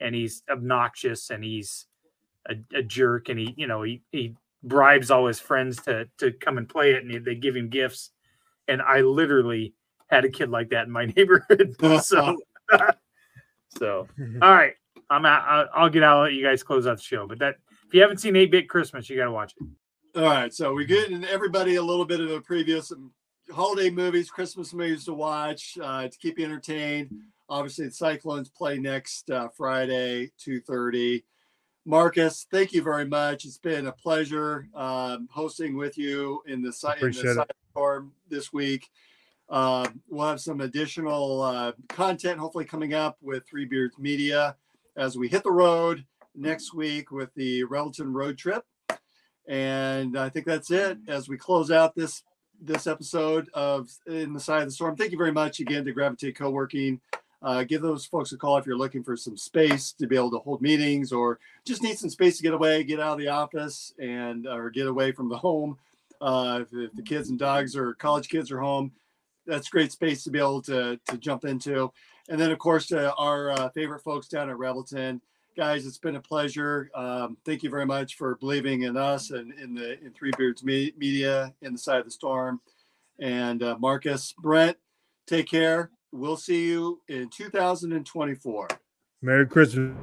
and he's obnoxious, and he's a, a jerk, and he you know he he bribes all his friends to to come and play it, and they give him gifts, and I literally had a kid like that in my <laughs> neighborhood, so <laughs> so <laughs> all right, I'm out. I'll, I'll get out. I'll let you guys close out the show, but that if you haven't seen Eight Bit Christmas, you got to watch it. All right, so we get in everybody a little bit of a preview of some holiday movies, Christmas movies to watch uh, to keep you entertained. Obviously, the Cyclones play next uh, Friday, two thirty. Marcus, thank you very much. It's been a pleasure um, hosting with you in the site in the Appreciate it. site storm this week. Uh, we'll have some additional uh, content hopefully coming up with Three Beards Media as we hit the road next week with the Revelton road trip. And I think that's it as we close out this this episode of In the Side of the Storm. Thank you very much again to Gravitate Co-working. Uh, give those folks a call if you're looking for some space to be able to hold meetings or just need some space to get away, get out of the office, and or get away from the home. Uh, if, if the kids and dogs or college kids are home, that's great space to be able to to jump into. And then, of course, uh, our uh, favorite folks down at Revelton, guys, it's been a pleasure. Um, thank you very much for believing in us and in the in Three Beards Me- Media, in the side of the storm. And uh, Marcus, Brent, take care. We'll see you in 2024. Merry Christmas.